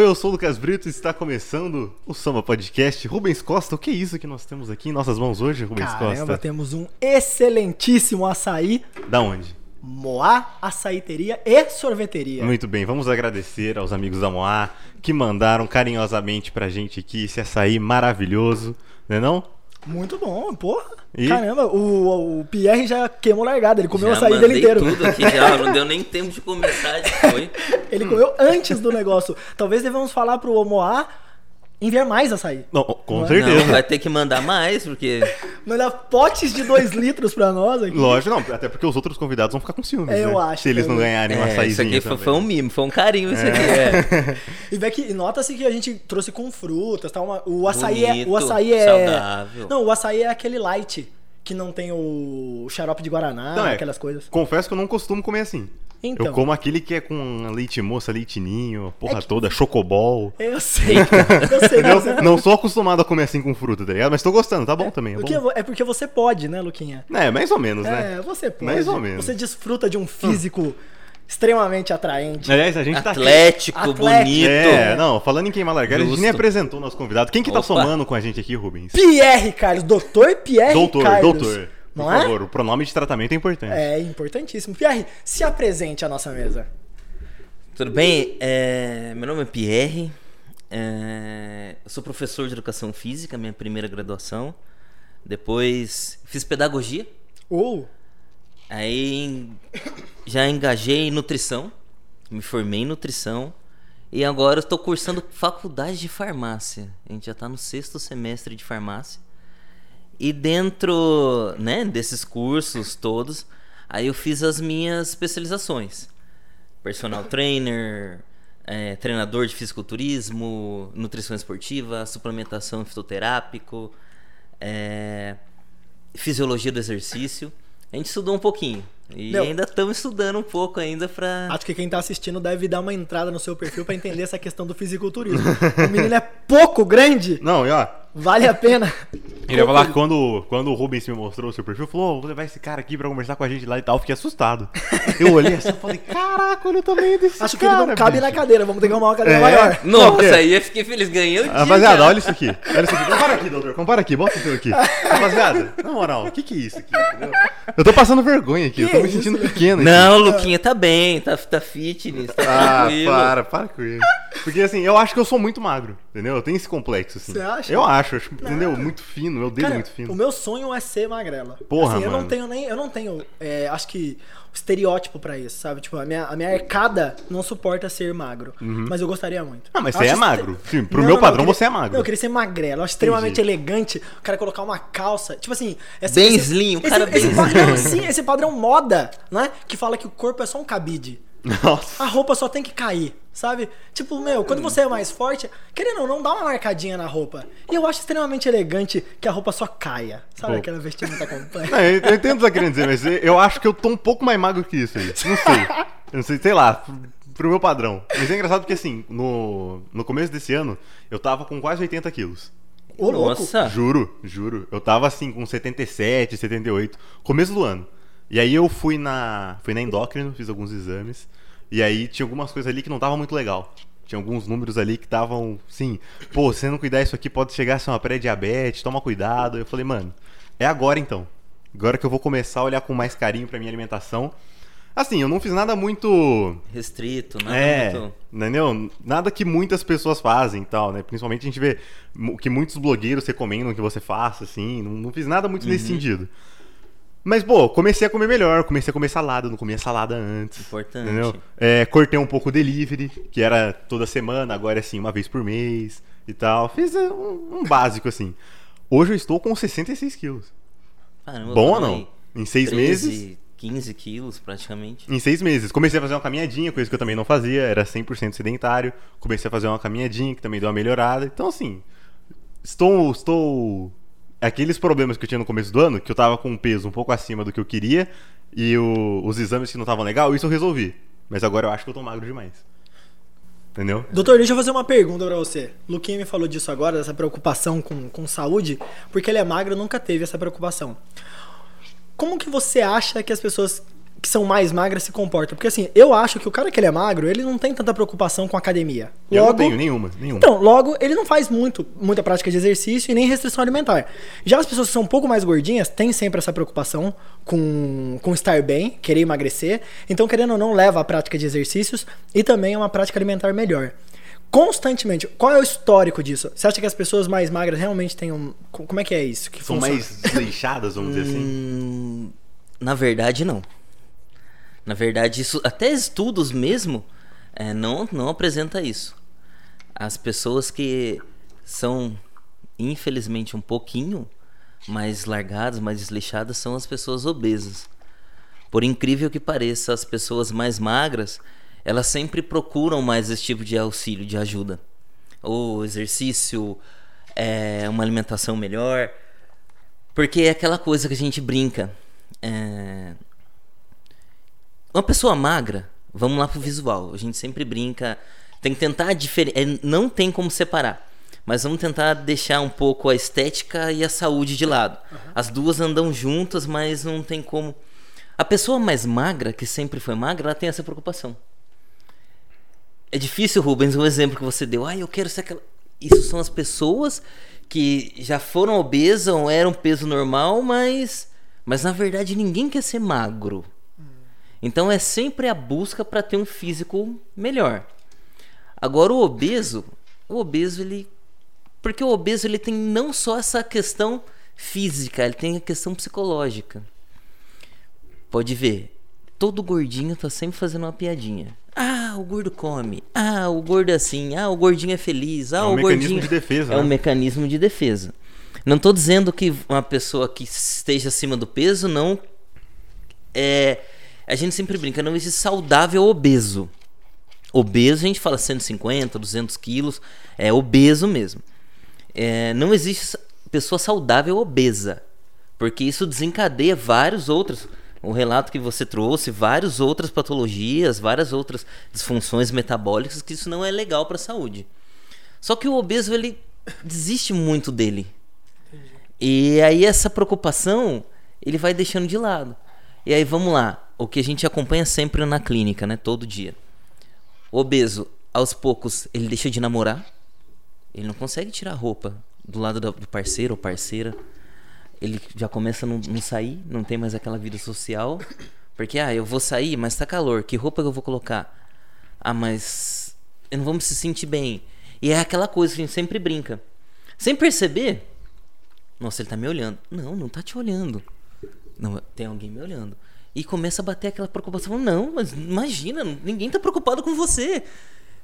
Oi, eu sou o Lucas Brito e está começando o Samba Podcast. Rubens Costa, o que é isso que nós temos aqui em nossas mãos hoje, Rubens Caramba, Costa? temos um excelentíssimo açaí, Da onde? Moá Açaíteria e Sorveteria. Muito bem, vamos agradecer aos amigos da Moá que mandaram carinhosamente pra gente aqui esse açaí maravilhoso, não é não? Muito bom, porra. E? Caramba, o, o Pierre já queimou largada, ele comeu Já açaí mandei dele inteiro. tudo aqui já, não deu nem tempo de começar, foi. Ele comeu antes do negócio. Talvez devamos falar pro Moá enviar mais açaí. Não, com Não, certeza. Não, vai ter que mandar mais, porque Mandar potes de 2 litros pra nós aqui. Lógico, não, até porque os outros convidados vão ficar com ciúmes, É, eu né? acho Se eles não ganharem um é, isso açaizinho aqui foi, foi um mimo, foi um carinho isso aqui. É. E vê que nota-se que a gente trouxe com frutas, tá? Uma- o açaí é. O Bonito, açaí é. saudável. Não, o açaí é aquele light. Que não tem o xarope de Guaraná, Não, é. aquelas coisas. Confesso que eu não costumo comer assim. Então. Eu como aquele que é com leite moça, leitinho, a porra É que- toda, chocobol. Eu sei. eu sei, Entendeu? você... Não sou acostumado a comer assim com fruta, tá ligado? Mas tô gostando, tá bom também. É, Porque, bom. é porque você pode, né, Luquinha? é mais ou menos, né? É, você pode. Mais ou menos. Você desfruta de um físico extremamente atraente. Aliás, a gente tá aqui. Atlético, Atlético. bonito. É, não, falando em queimar largada, a gente nem apresentou o nosso convidado. Quem que tá Opa. somando com a gente aqui, Rubens? Pierre Carlos, doutor Pierre doutor, Carlos. doutor. Não Por é? favor, o pronome de tratamento é importante. É importantíssimo. Pierre, se apresente à nossa mesa. Tudo bem? É, meu nome é Pierre. é, eu sou professor de educação física, minha primeira graduação. Depois fiz pedagogia. Ou, Aí já engajei em nutrição, me formei em nutrição e agora estou cursando faculdade de farmácia. A gente já está no sexto semestre de farmácia. E dentro né, desses cursos todos, aí eu fiz as minhas especializações. Personal trainer, eh, treinador de fisiculturismo, nutrição esportiva, suplementação fitoterápico, eh, fisiologia do exercício. A gente estudou um pouquinho. E Meu. ainda estamos estudando um pouco ainda pra. acho que quem tá assistindo deve dar uma entrada no seu perfil pra entender essa questão do fisiculturismo. o menino é pouco grande, Não, e ó, vale a pena. ele ia falar que quando, quando o Rubens me mostrou o seu perfil, falou: "Ô, vou levar esse cara aqui pra conversar com a gente lá e tal. Eu fiquei assustado. Eu olhei assim e falei: caraca, olha o tamanho desse Acho que ele cara. não cabe bicho." na cadeira, vamos ter que arrumar uma cadeira É. maior. Nossa, aí eu fiquei feliz, ganhei o dia. Rapaziada, olha isso aqui. Olha isso aqui. Compara aqui, doutor. Compara aqui. Bota isso aqui. Rapaziada, na moral, o que, que é isso aqui? entendeu? Eu tô passando vergonha aqui. eu Que tô me isso? sentindo pequeno aqui. Não, Luquinha tá bem, tá, tá fitness, tá Ah, tranquilo. para, para com isso. Porque assim, eu acho que eu sou muito magro, entendeu? Eu tenho esse complexo, assim. Você acha? Eu acho, acho entendeu? Muito fino, meu dedo Cara, muito fino. o meu sonho é ser magrela. Porra, assim, eu não mano. tenho nem. Eu não tenho. é, acho que estereótipo pra isso, sabe? Tipo, a minha, a minha arcada não suporta ser magro. Mas eu gostaria muito. Ah, mas Eu você é magro. Sim, pro Não, meu não, padrão eu queria- você é magro. Não, eu queria ser magrelo. Eu acho extremamente Entendi. elegante o cara colocar uma calça. Tipo assim. esse- Bem esse- slim, o esse- cara esse bem padrão, slim. Sim, esse padrão moda, né? Que fala que o corpo é só um cabide. Nossa. A roupa só tem que cair, sabe? Tipo, meu, quando você é mais forte, querendo ou não, dá uma marcadinha na roupa. E eu acho extremamente elegante que a roupa só caia. Sabe Pô. aquela vestimenta completa? Não, eu, entendo o que você tá querendo dizer, mas eu acho que eu tô um pouco mais magro que isso aí. Não sei. Eu não sei, sei lá, pro meu padrão. Mas é engraçado porque assim, no, no começo desse ano, eu tava com quase 80 quilos. Ô, louco. Nossa, Juro, juro. Eu tava assim com 77, 78, começo do ano. E aí eu fui na, fui na endócrino, fiz alguns exames. E aí tinha algumas coisas ali que não tava muito legal. Tinha alguns números ali que estavam, sim, pô, se você não cuidar isso aqui pode chegar a ser uma pré-diabetes, toma cuidado. Eu falei, mano, é agora então. Agora que eu vou começar a olhar com mais carinho pra minha alimentação. Assim, eu não fiz nada muito restrito, nada é, muito. entendeu? Nada que muitas pessoas fazem e tal, né? Principalmente a gente vê o que muitos blogueiros recomendam que você faça, assim. Não, não fiz nada muito nesse Uhum. sentido. Mas, pô, comecei a comer melhor, comecei a comer salada, não comia salada antes. Importante. Entendeu? É, cortei um pouco o delivery, que era toda semana, agora é assim, uma vez por mês e tal. Fiz é, um, um básico, assim. Hoje eu estou com 66 quilos. Caramba, Bom ou não? aí. Em seis 13, meses. 15 quilos praticamente. Em seis meses. Comecei a fazer uma caminhadinha, coisa que eu também não fazia, era 100% sedentário. Comecei a fazer uma caminhadinha, que também deu uma melhorada. Então, assim, estou. estou... Aqueles problemas que eu tinha no começo do ano, que eu tava com um peso um pouco acima do que eu queria, e o- os exames que não estavam legal, isso eu resolvi. Mas agora eu acho que eu tô magro demais. Entendeu? Doutor, deixa eu fazer uma pergunta pra você. Luquinha me falou disso agora, dessa preocupação com, com saúde, porque ele é magro nunca teve essa preocupação. Como que você acha que as pessoas que são mais magras se comportam? Porque assim, eu acho que o cara que ele é magro, ele não tem tanta preocupação com academia. Eu não tenho nenhuma, nenhuma. Então, logo, ele não faz muito, muita prática de exercício e nem restrição alimentar. Já as pessoas que são um pouco mais gordinhas têm sempre essa preocupação com, com estar bem, querer emagrecer. Então, querendo ou não, leva a prática de exercícios e também uma prática alimentar melhor. Constantemente. Qual é o histórico disso? Você acha que as pessoas mais magras realmente têm um. Como é que é isso? Que São funciona? mais desleixadas, vamos dizer assim. Hum, na verdade, não. Na verdade, isso até estudos mesmo é, não, não apresenta isso. As pessoas que são, infelizmente, um pouquinho mais largadas, mais desleixadas, são as pessoas obesas. Por incrível que pareça, as pessoas mais magras, elas sempre procuram mais esse tipo de auxílio, de ajuda. Ou exercício, é, uma alimentação melhor. Porque é aquela coisa que a gente brinca. É... Uma pessoa magra, vamos lá pro visual. A gente sempre brinca. Tem que tentar diferenciar. Não tem como separar. Mas vamos tentar deixar um pouco a estética e a saúde de lado. As duas andam juntas, mas não tem como. A pessoa mais magra, que sempre foi magra, ela tem essa preocupação. É difícil, Rubens, o exemplo que você deu. Ah, eu quero ser aquela. Isso são as pessoas que já foram obesas ou eram peso normal, mas. Mas na verdade ninguém quer ser magro. Então é sempre a busca para ter um físico melhor. Agora o obeso, o obeso ele porque o obeso ele tem não só essa questão física, ele tem a questão psicológica. Pode ver, todo gordinho tá sempre fazendo uma piadinha. Ah, o gordo come. Ah, o gordo é assim. Ah, o gordinho é feliz. Ah, É um o mecanismo gordinho de defesa, É um né? mecanismo de defesa. Não tô dizendo que uma pessoa que esteja acima do peso não é a gente sempre brinca, não existe saudável obeso. Obeso, a gente fala 150, 200 quilos, é obeso mesmo. É, não existe pessoa saudável obesa, porque isso desencadeia vários outros. O relato que você trouxe, várias outras patologias, várias outras disfunções metabólicas, que isso não é legal para a saúde. Só que o obeso, ele desiste muito dele. E aí essa preocupação, ele vai deixando de lado. E aí vamos lá, o que a gente acompanha sempre na clínica, né, todo dia. O obeso, aos poucos, ele deixa de namorar. Ele não consegue tirar a roupa do lado do parceiro ou parceira. Ele já começa a não, não sair, não tem mais aquela vida social. Porque, ah, eu vou sair, mas tá calor, que roupa que eu vou colocar? Ah, mas eu não vou me se sentir bem. E é aquela coisa que a gente sempre brinca. Sem perceber, nossa, ele tá me olhando. Não, não tá te olhando. Não, tem alguém me olhando. E começa a bater aquela preocupação. Não, mas imagina, ninguém tá preocupado com você.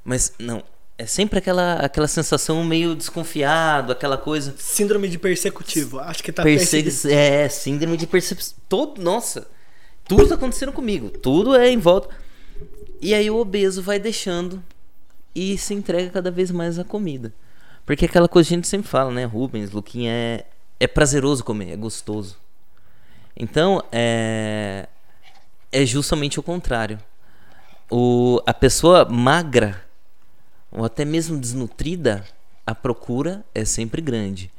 Mas não, é sempre aquela, aquela sensação meio desconfiado, aquela coisa. Síndrome de persecutivo. Acho que tá perseguindo. é, síndrome de percepção. Todo, nossa, tudo tá acontecendo comigo. Tudo é em volta. E aí o obeso vai deixando e se entrega cada vez mais à comida. Porque aquela coisa que a gente sempre fala, né? Rubens, Luquinha, é, é prazeroso comer, é gostoso. Então, é, é justamente o contrário. O, a pessoa magra, ou até mesmo desnutrida, a procura é sempre grande.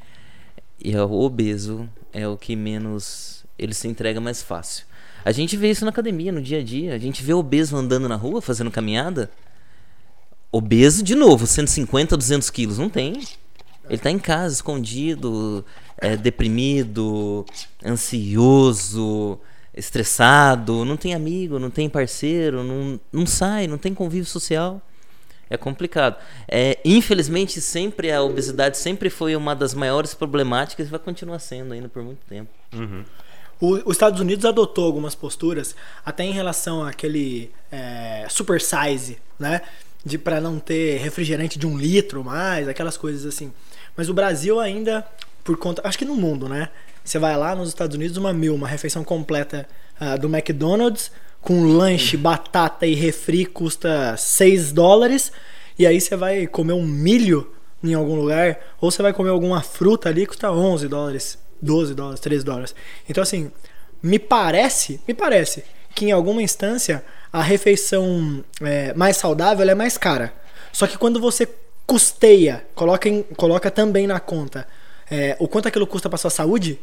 E o obeso é o que menos. Ele se entrega mais fácil. A gente vê isso na academia, no dia a dia. A gente vê obeso andando na rua, fazendo caminhada. Obeso, de novo, 150, 200 quilos. Não tem. Ele tá em casa, escondido, é, deprimido, ansioso, estressado. Não tem amigo, não tem parceiro, não, não sai, não tem convívio social. É complicado. É, infelizmente, sempre a obesidade sempre foi uma das maiores problemáticas e vai continuar sendo ainda por muito tempo. O- os Estados Unidos adotou algumas posturas, até em relação àquele é, super size, né? De para não ter refrigerante de um litro mais, aquelas coisas assim. Mas o Brasil ainda, por conta. Acho que no mundo, né? Você vai lá nos Estados Unidos, uma mil, uma refeição completa ah, do McDonald's, com lanche, batata e refri custa 6 dólares. E aí você vai comer um milho em algum lugar, ou você vai comer alguma fruta ali, custa 11 dólares, 12 dólares, 13 dólares. Então, assim, me parece, me parece que em alguma instância a refeição é, mais saudável é mais cara. Só que quando você custeia, coloca, em- coloca também na conta é, o quanto aquilo custa para sua saúde,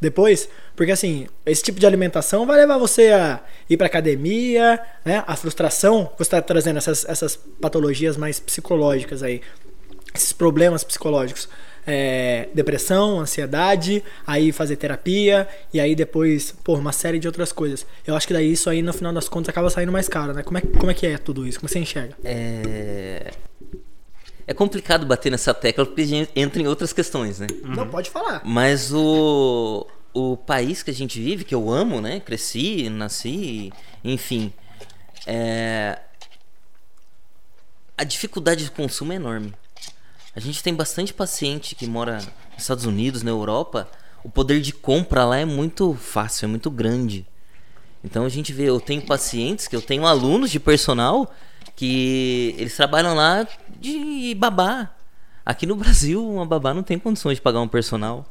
depois, porque assim, esse tipo de alimentação vai levar você a ir pra academia, né? A frustração, você tá trazendo essas, essas patologias mais psicológicas aí, esses problemas psicológicos. É, depressão, ansiedade, aí fazer terapia e aí depois, pô, uma série de outras coisas. Eu acho que daí isso aí no final das contas acaba saindo mais caro, né? Como é, como é que é tudo isso? Como você enxerga? É. É complicado bater nessa tecla porque a gente entra em outras questões, né? Não pode falar. Mas o, o país que a gente vive, que eu amo, né? Cresci, nasci, enfim. É, a dificuldade de consumo é enorme. A gente tem bastante paciente que mora nos Estados Unidos, na Europa. O poder de compra lá é muito fácil, é muito grande. Então a gente vê, eu tenho pacientes, que eu tenho alunos de personal que eles trabalham lá de babá. Aqui no Brasil, uma babá não tem condições de pagar um personal.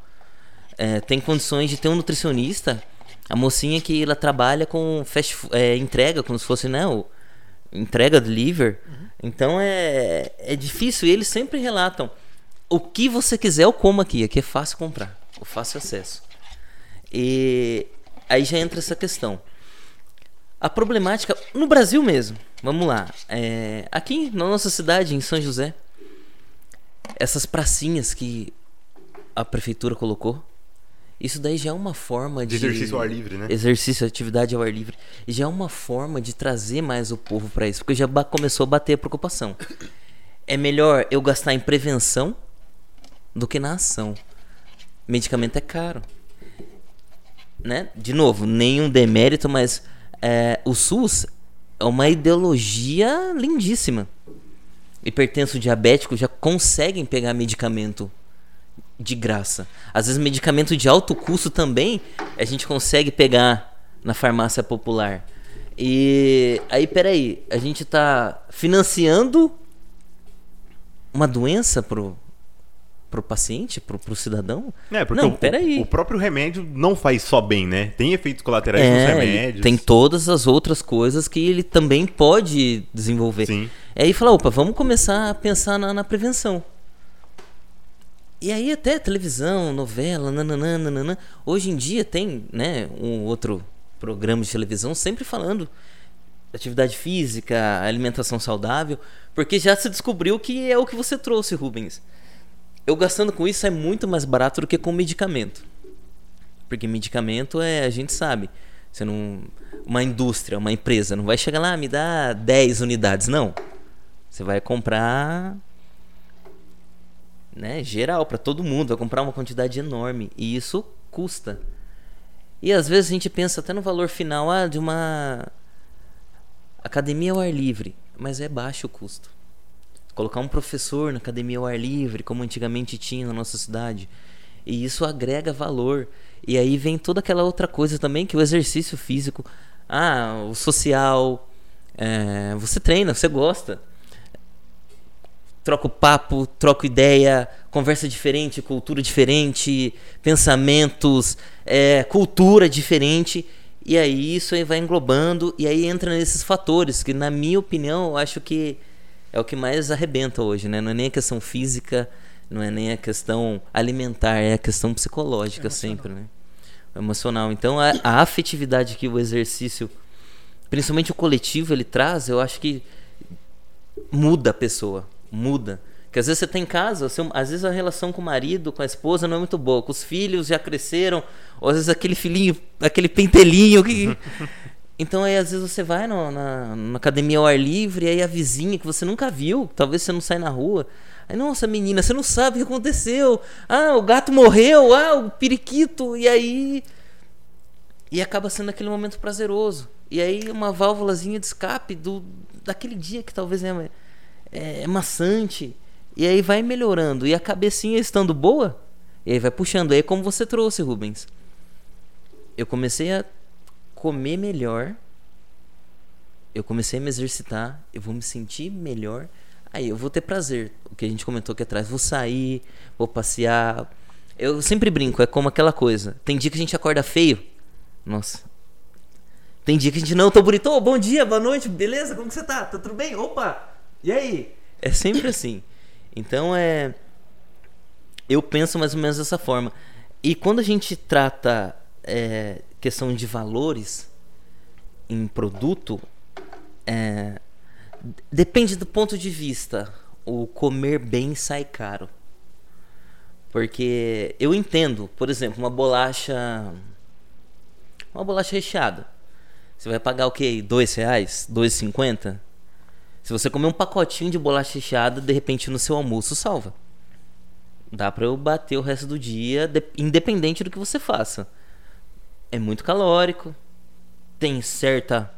É, tem condições de ter um nutricionista. A mocinha que ela trabalha com fast, é, entrega, como se fosse, né? O, entrega deliver. Uhum. Então é, é difícil. E eles sempre relatam: o que você quiser, eu como aqui. Aqui é fácil comprar, o fácil acesso. E aí já entra essa questão. A problemática no Brasil mesmo. Vamos lá. É, aqui na nossa cidade, em São José, essas pracinhas que a prefeitura colocou, isso daí já é uma forma de. De exercício ao ar livre, né? Exercício, atividade ao ar livre. Já é uma forma de trazer mais o povo para isso, porque já começou a bater a preocupação. É melhor eu gastar em prevenção do que na ação. Medicamento é caro. Né? De novo, nenhum demérito, mas é, o SUS é uma ideologia lindíssima. Hipertenso diabético já conseguem pegar medicamento de graça. Às vezes medicamento de alto custo também a gente consegue pegar na farmácia popular. E aí, peraí, a gente está financiando uma doença pro, pro paciente, pro, pro cidadão? É, porque não, o, peraí. o próprio remédio não faz só bem, né? Tem efeitos colaterais É, nos remédios. tem todas as outras coisas que ele também pode desenvolver. Sim. E aí fala, opa, vamos começar a pensar na, na prevenção. E aí até televisão, novela, nananã, nananã. Hoje em dia tem, né, um outro programa de televisão sempre falando atividade física, alimentação saudável, porque já se descobriu que é o que você trouxe, Rubens. Eu gastando com isso é muito mais barato do que com medicamento. Porque medicamento é, a gente sabe, você não uma indústria, uma empresa não vai chegar lá, me dá 10 unidades, não. Você vai comprar né, geral para todo mundo, vai comprar uma quantidade enorme e isso custa. E às vezes a gente pensa até no valor final ah, de uma academia ao ar livre, mas é baixo o custo. Colocar um professor na academia ao ar livre, como antigamente tinha na nossa cidade, e isso agrega valor. E aí vem toda aquela outra coisa também que o exercício físico, ah, o social, é, você treina, você gosta troca o papo, troca ideia, conversa diferente, cultura diferente, pensamentos, é, cultura diferente. E aí isso aí vai englobando e aí entra nesses fatores que, na minha opinião, eu acho que é o que mais arrebenta hoje, né? Não é nem a questão física, não é nem a questão alimentar, é a questão psicológica Emocional. sempre, né? Emocional. Então a, a afetividade que o exercício, principalmente o coletivo, ele traz, eu acho que muda a pessoa muda. Porque às vezes você tem casa, seu, às vezes a relação com o marido, com a esposa não é muito boa, com os filhos já cresceram, ou às vezes aquele filhinho, aquele pentelinho que. Então aí às vezes você vai no, na, academia ao ar livre, e aí a vizinha que você nunca viu, talvez você não sai na rua. Aí, nossa, menina, você não sabe o que aconteceu. Ah, o gato morreu, ah, o periquito, e aí. E acaba sendo aquele momento prazeroso. E aí uma válvulazinha de escape do, daquele dia que talvez é é, maçante. E aí vai melhorando. E a cabecinha estando boa, e aí vai puxando. Aí é como você trouxe, Rubens. Eu comecei a comer melhor. Eu comecei a me exercitar. Eu vou me sentir melhor. Aí eu vou ter prazer. O que a gente comentou aqui atrás. Vou sair, vou passear. Eu sempre brinco, é como aquela coisa. Tem dia que a gente acorda feio. Nossa. Tem dia que a gente não, tô bonito. Ô, bom dia, boa noite, beleza? Como que você tá? Tá tudo bem? Opa! E aí? É sempre assim. Então é. Eu penso mais ou menos dessa forma. E quando a gente trata é, questão de valores em produto, é, depende do ponto de vista. O comer bem sai caro. Porque eu entendo, por exemplo, uma bolacha. Uma bolacha recheada. Você vai pagar o quê? Dois reais? Dois cinquenta? Se você comer um pacotinho de bolacha recheada, de repente no seu almoço salva. Dá pra eu bater o resto do dia, independente do que você faça. É muito calórico, tem certa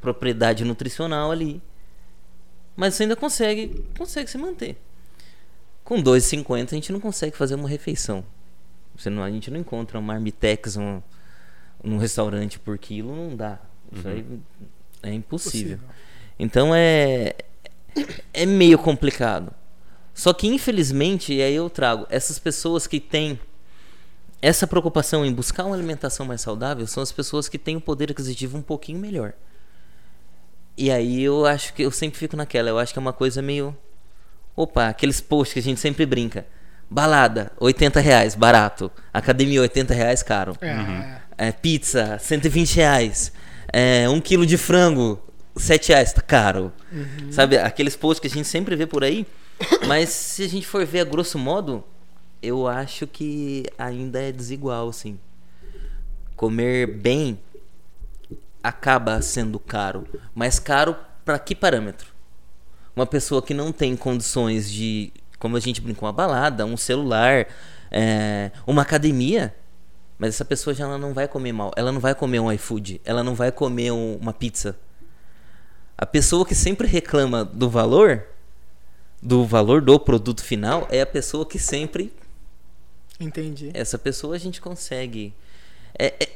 propriedade nutricional ali, mas você ainda consegue, consegue se manter. Com 2,50 a gente não consegue fazer uma refeição. Não, a gente não encontra um marmitex um, num restaurante por quilo, não dá. Isso uhum. aí é impossível. Então é é meio complicado. Só que infelizmente, e aí eu trago essas pessoas que têm essa preocupação em buscar uma alimentação mais saudável são as pessoas que têm o poder aquisitivo um pouquinho melhor. E aí eu acho que eu sempre fico naquela, eu acho que é uma coisa meio. Opa, aqueles posts que a gente sempre brinca. Balada, 80 reais, barato. Academia, 80 reais, caro. É. Uhum. É, pizza, 120 reais. É, um quilo de frango, 7 reais, tá caro. Uhum. Sabe, aqueles posts que a gente sempre vê por aí. Mas se a gente for ver a grosso modo, eu acho que ainda é desigual, assim. Comer bem acaba sendo caro. Mas caro para que parâmetro? Uma pessoa que não tem condições de, como a gente brincou, uma balada, um celular, é, uma academia, mas essa pessoa já não vai comer mal. Ela não vai comer um iFood. Ela não vai comer um, uma pizza. A pessoa que sempre reclama do valor, do valor do produto final, é a pessoa que sempre. Entendi. Essa pessoa a gente consegue. É, é...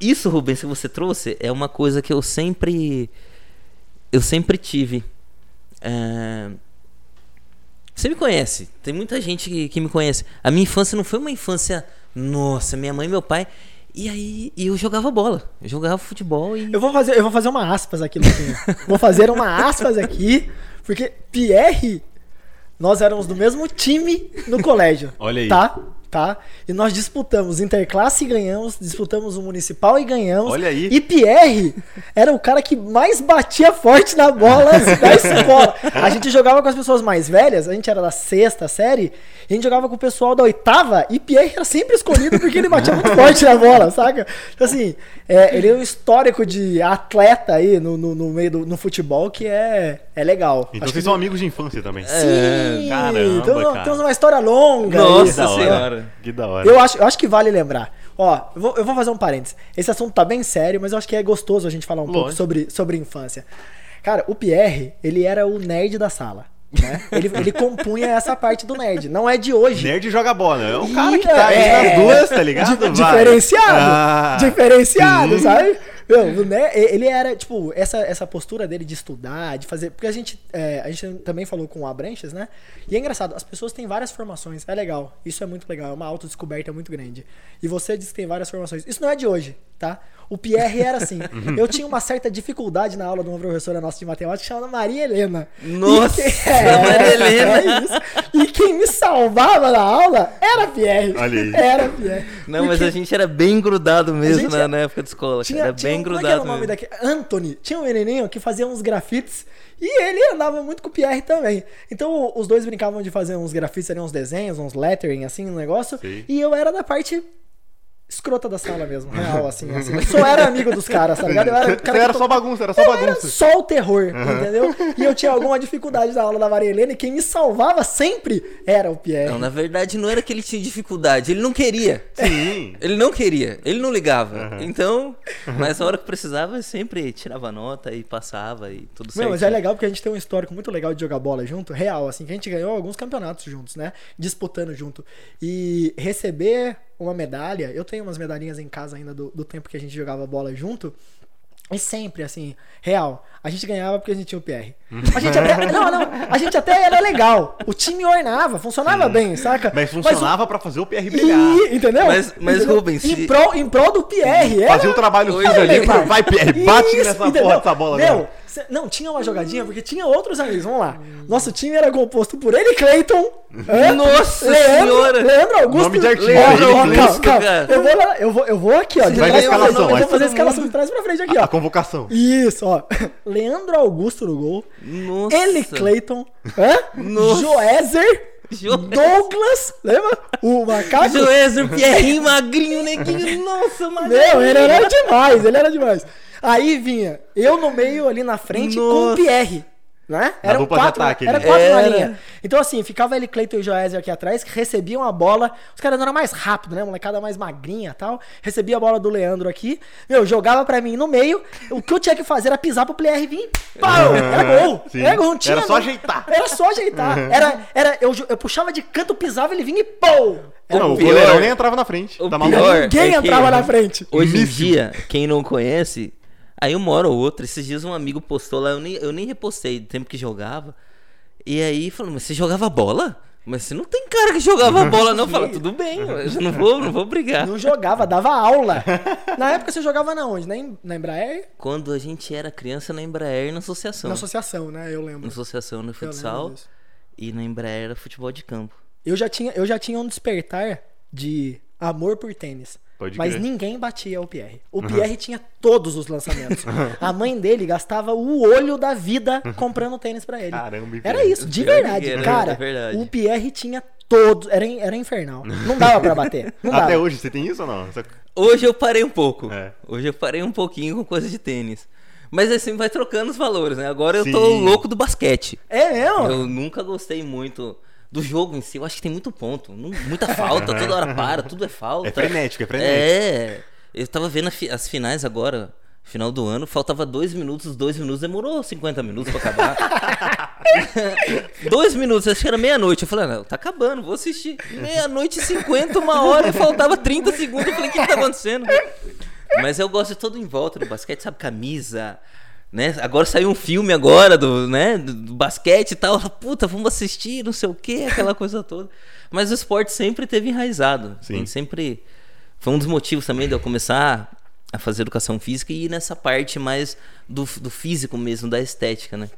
Isso, Rubens, que você trouxe, é uma coisa que eu sempre. Eu sempre tive. É... Você me conhece, tem muita gente que, que me conhece. A minha infância não foi uma infância nossa, minha mãe e meu pai. E aí eu jogava bola. Eu jogava futebol e. Eu vou fazer, eu vou fazer uma aspas aqui, Luquinha. vou fazer uma aspas aqui, porque Pierre, nós éramos do mesmo time no colégio. Olha aí. Tá? Tá? E nós disputamos interclasse e ganhamos, disputamos o municipal e ganhamos. Olha aí. E Pierre era o cara que mais batia forte na bola da escola. A gente jogava com as pessoas mais velhas, a gente era da sexta série, a gente jogava com o pessoal da oitava e Pierre era sempre escolhido porque ele batia muito forte na bola, saca? Então, assim, é, ele é um histórico de atleta aí no, no, no meio do no futebol que é, é legal. Então Acho vocês são amigos de infância também. Sim, Caramba, então, temos uma história longa. Nossa senhora hora. Que da hora. Eu acho, eu acho que vale lembrar. Ó, eu vou, eu vou fazer um parênteses. Esse assunto tá bem sério, mas eu acho que é gostoso a gente falar um Lógico. pouco sobre, sobre infância. Cara, o Pierre, ele era o nerd da sala. Né? Ele, ele compunha essa parte do nerd. Não é de hoje. Nerd joga bola. É um cara que tá é, aí nas duas, tá ligado? diferenciado. Ah, diferenciado, sim. sabe? Meu, né, ele era, tipo, essa, essa postura dele de estudar, de fazer. Porque a gente, é, a gente também falou com o Abranches, né? E é engraçado, as pessoas têm várias formações. É legal. Isso é muito legal. É uma autodescoberta muito grande. E você diz que tem várias formações. Isso não é de hoje, tá? O Pierre era assim. eu tinha uma certa dificuldade na aula de uma professora nossa de matemática chamada Maria Helena. Nossa, que, é, Maria Helena. É isso. E quem me salvava na aula era Pierre. Olha aí. Era Pierre. Não, Porque mas a gente era bem grudado mesmo na, na, época de escola. Tinha, era tinha, bem grudado. Como é que era o nome daquele? Anthony. Tinha um menininho que fazia uns grafites e ele andava muito com o Pierre também. Então os dois brincavam de fazer uns grafites uns desenhos, uns lettering, assim, um negócio. Sim. E eu era da parte escrota da sala mesmo, real, assim, assim. Eu só era amigo dos caras, tá ligado? Eu era, cara era só bagunça, era só bagunça. Era só o terror, uhum. entendeu? E eu tinha alguma dificuldade na aula da Maria Helena e quem me salvava sempre era o Pierre. Não, na verdade não era que ele tinha dificuldade, ele não queria. Sim. Ele não queria, ele não ligava. Uhum. Então, mas na hora que precisava, sempre tirava nota e passava e tudo certo. Mas é legal porque a gente tem um histórico muito legal de jogar bola junto, real, assim, que a gente ganhou alguns campeonatos juntos, né? Disputando junto. E receber uma medalha. Eu tenho umas medalhinhas em casa ainda do, do tempo que a gente jogava bola junto. E sempre, assim, real. A gente ganhava porque a gente tinha o PR. A gente até. não, não. A gente até era legal. O time ornava, funcionava Sim. bem, saca? Mas funcionava mas, pra fazer o PR brilhar. E, entendeu? Mas, mas entendeu? Rubens. Em, prol, em prol do PR. Era... Fazia o trabalho sujo ali. Vai, PR, bate Isso, nessa entendeu? porra dessa bola. Meu, não, tinha uma jogadinha, porque tinha outros amigos. Vamos lá. Nosso time era composto por ele, Cleiton. Nossa Leandro, senhora! Leandro Augusto. Nome de artista, Ó, ele, ó, calma. Eu vou, lá- eu, vou, eu vou aqui, ó. Vai trás escalação, Eu vou fazer a escalação de trás pra frente aqui, A ó. convocação. Isso, ó. Leandro Augusto no gol. Nossa. Ele, Cleiton. Hã? Nossa. Joézer. Joézer. Douglas. Lembra? O macaco. Joézer, Pierrinho, magrinho, neguinho. Nossa, magrinho. Meu, ele era demais, ele era demais. Aí vinha eu no meio ali na frente com o Nossa. Pierre. Né? Eram quatro, ataque era ali. quatro na Era. linha. Então, assim, ficava ele, Cleiton e Joézer aqui atrás, que recebiam a bola. Os caras não eram mais rápido, né? Molecada mais magrinha e tal. Recebia a bola do Leandro aqui. Meu, jogava pra mim no meio. O que eu tinha que fazer era pisar pro Pierre vir. Pau! Era gol! Sim. Era gol, tinha Era só não. ajeitar. Era só ajeitar. Era, era, eu, eu puxava de canto, pisava, ele vinha e pau! Era Não, o goleirão nem entrava na frente. o Tá pior-? Ninguém é que- entrava na frente. Hoje em dia, quem não conhece, aí uma hora ou outra, esses dias um amigo postou lá, eu nem, eu nem repostei do tempo que jogava. E aí falou, mas você jogava bola? Mas você não tem cara que jogava bola, não. Fala, tudo bem, eu não vou, não vou brigar. Não jogava, dava aula. Na época você jogava na onde? Na, Em- na Embraer? Quando a gente era criança na Embraer na associação. Na associação, né? Eu lembro. Na associação no futsal e na Embraer era futebol de campo. Eu já tinha, eu já tinha um despertar de amor por tênis. Pode mas crer. ninguém batia o Pierre. O Pierre tinha todos os lançamentos. A mãe dele gastava o olho da vida comprando tênis pra ele. Caramba, Era isso, de verdade. era, Cara, é verdade. o Pierre tinha todos. Era, era infernal. Não dava pra bater. Não dava. Até hoje, você tem isso ou não? Hoje eu parei um pouco. É. Hoje eu parei um pouquinho com coisa de tênis. Mas aí sempre vai trocando os valores, né? Agora eu tô Sim. louco do basquete. É mesmo? Eu nunca gostei muito do jogo em si. Eu acho que tem muito ponto. muita falta, toda hora para, tudo é falta. É frenético, é frenético. É. Eu tava vendo as finais agora, final do ano, faltava dois minutos, os dois minutos demorou 50 minutos pra acabar. dois minutos, acho que era meia-noite. Eu falei, ah, não, tá acabando, vou assistir. Meia-noite e 50, uma hora, e faltava 30 segundos. Eu falei, o que, que tá acontecendo? Mas eu gosto de todo em volta do basquete, sabe? Camisa. Né? Agora saiu um filme agora do, né, do, basquete e tal. Puta, vamos assistir, não sei o que, aquela coisa toda. Mas o esporte sempre teve enraizado. Sim. Sempre. Foi um dos motivos também de eu começar a fazer educação física e ir nessa parte mais do, do físico mesmo, da estética, né?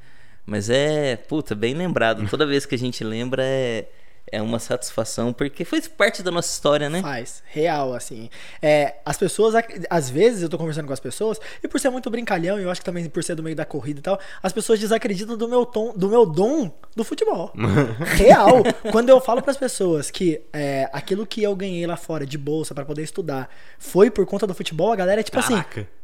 Mas é, puta, bem lembrado. Toda vez que a gente lembra é, é uma satisfação, porque foi parte da nossa história, né? Faz, real, assim. É, as pessoas, às vezes eu tô conversando com as pessoas, e por ser muito brincalhão, e eu acho que também por ser do meio da corrida e tal, as pessoas desacreditam do meu tom, do meu dom do futebol. Real. Quando eu falo pras pessoas que é, aquilo que eu ganhei lá fora de bolsa pra poder estudar foi por conta do futebol, a galera é tipo assim, Caraca.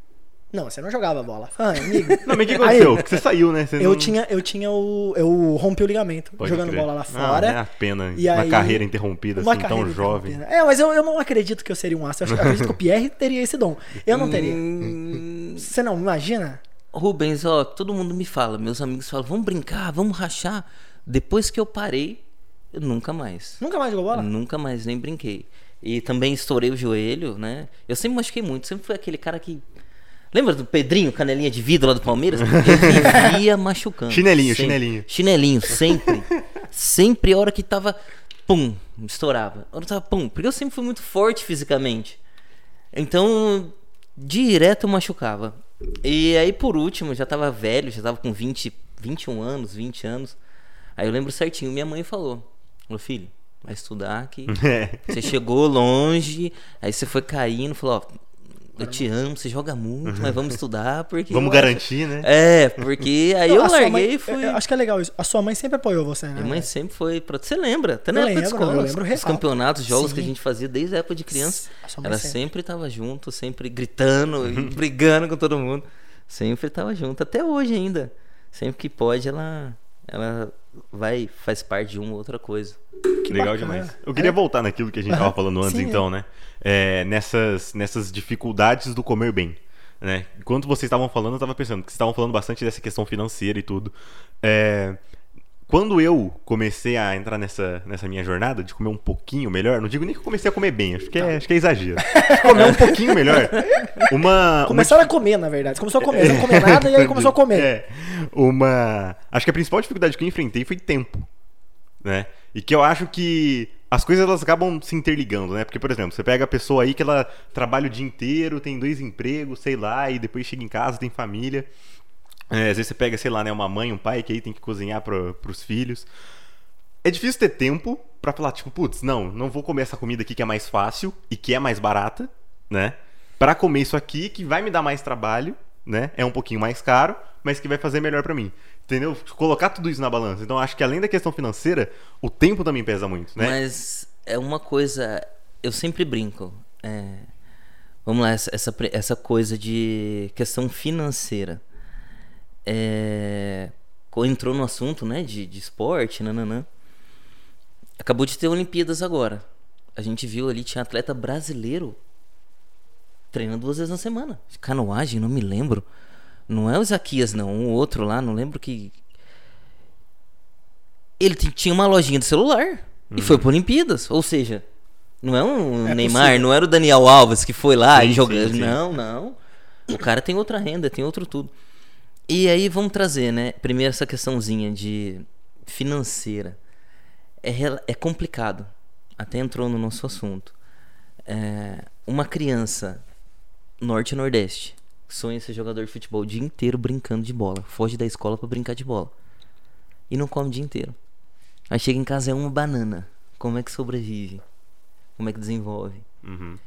Não, você não jogava bola. Ah, amigo. Não, mas o que Aí, aconteceu? Porque você saiu, né? Você eu não- tinha, eu tinha o. Eu rompi o ligamento Pode jogando crer. bola lá Ah, fora. é a pena. E uma aí- carreira interrompida, Uma assim, tão carreira jovem. interrompida. É, mas eu, eu não acredito que eu seria um astro. Eu acredito que o Pierre teria esse dom. Eu não teria. Hum, Você não imagina? Rubens, ó, todo mundo me fala, meus amigos falam, vamos brincar, vamos rachar. Depois que eu parei, eu nunca mais. Nunca mais jogou bola? Nunca mais nem brinquei. E também estourei o joelho, né? Eu sempre machuquei muito, sempre fui aquele cara que. Lembra do Pedrinho, canelinha de vidro lá do Palmeiras? Eu vivia machucando. Chinelinho, Sempre. chinelinho. Chinelinho, sempre. sempre a hora que tava. Pum, estourava. A hora que tava pum. Porque eu sempre fui muito forte fisicamente. Então, direto machucava. E aí, por último, já tava velho, já tava com 20, 21 anos, 20 anos. Aí eu lembro certinho, minha mãe falou: Falou, filho, vai estudar que É. você chegou longe, aí você foi caindo, falou: Ó, eu te amo, você joga muito, mas vamos estudar porque. Vamos eu acho- garantir, né? É, porque aí Não, eu larguei mãe- e fui. eu- eu acho que é legal isso. A sua mãe sempre apoiou você, né? Minha mãe sempre foi. Pra... Você lembra? Até na Eu época de lembro, eu escola. lembro os campeonatos, jogos que a Sim. gente fazia desde a época de criança. Ela sempre. sempre tava junto, sempre gritando e brigando com todo mundo. Sempre tava junto. Até hoje ainda. Sempre que pode, ela, ela vai, faz parte de uma ou outra coisa. Que Legal bacana. demais. Eu queria voltar naquilo que a gente tava falando antes, Sim, então, né? É, nessas, nessas dificuldades do comer bem. Né? Enquanto vocês estavam falando, eu tava pensando que vocês estavam falando bastante dessa questão financeira e tudo. É, quando eu comecei a entrar nessa, nessa minha jornada de comer um pouquinho melhor, não digo nem que eu comecei a comer bem, acho que é, acho que é exagero. comer um pouquinho melhor. Uma, uma Começaram a comer, na verdade. Você começou a comer, você não comia nada e aí começou a comer. É. Uma. Acho que a principal dificuldade que eu enfrentei foi tempo. Né? E que eu acho que as coisas elas acabam se interligando, né? Porque, por exemplo, você pega a pessoa aí que ela trabalha o dia inteiro, tem dois empregos, sei lá, e depois chega em casa, tem família. É, às vezes você pega, sei lá, né, uma mãe, um pai que aí tem que cozinhar para pros filhos. É difícil ter tempo pra falar, tipo, putz, não, não vou comer essa comida aqui que é mais fácil e que é mais barata, né? Pra comer isso aqui que vai me dar mais trabalho, né? É um pouquinho mais caro, mas que vai fazer melhor pra mim. Entendeu? Colocar tudo isso na balança. Então acho que além da questão financeira, o tempo também pesa muito, né? Mas é uma coisa. Eu sempre brinco. É, vamos lá, essa, essa, essa coisa de questão financeira. É, entrou no assunto, né, de, de esporte, nananã. Acabou de ter Olimpíadas agora. A gente viu ali, tinha atleta brasileiro treinando duas vezes na semana. Canoagem, não me lembro. Não é o Isaquias, não. Um outro lá, não lembro que. Ele tinha uma lojinha de celular uhum. e foi para Olimpíadas. Ou seja, não é um é Neymar, possível. não era o Daniel Alves que foi lá sim, e jogou. Não, não. O cara tem outra renda, tem outro tudo. E aí vamos trazer, né? Primeiro essa questãozinha de financeira. É, é complicado. Até entrou no nosso assunto. É, uma criança norte e nordeste sonha ser jogador de futebol o dia inteiro brincando de bola. Foge da escola para brincar de bola. E não come o dia inteiro. Aí chega em casa é uma banana. Como é que sobrevive? Como é que desenvolve? Uhum.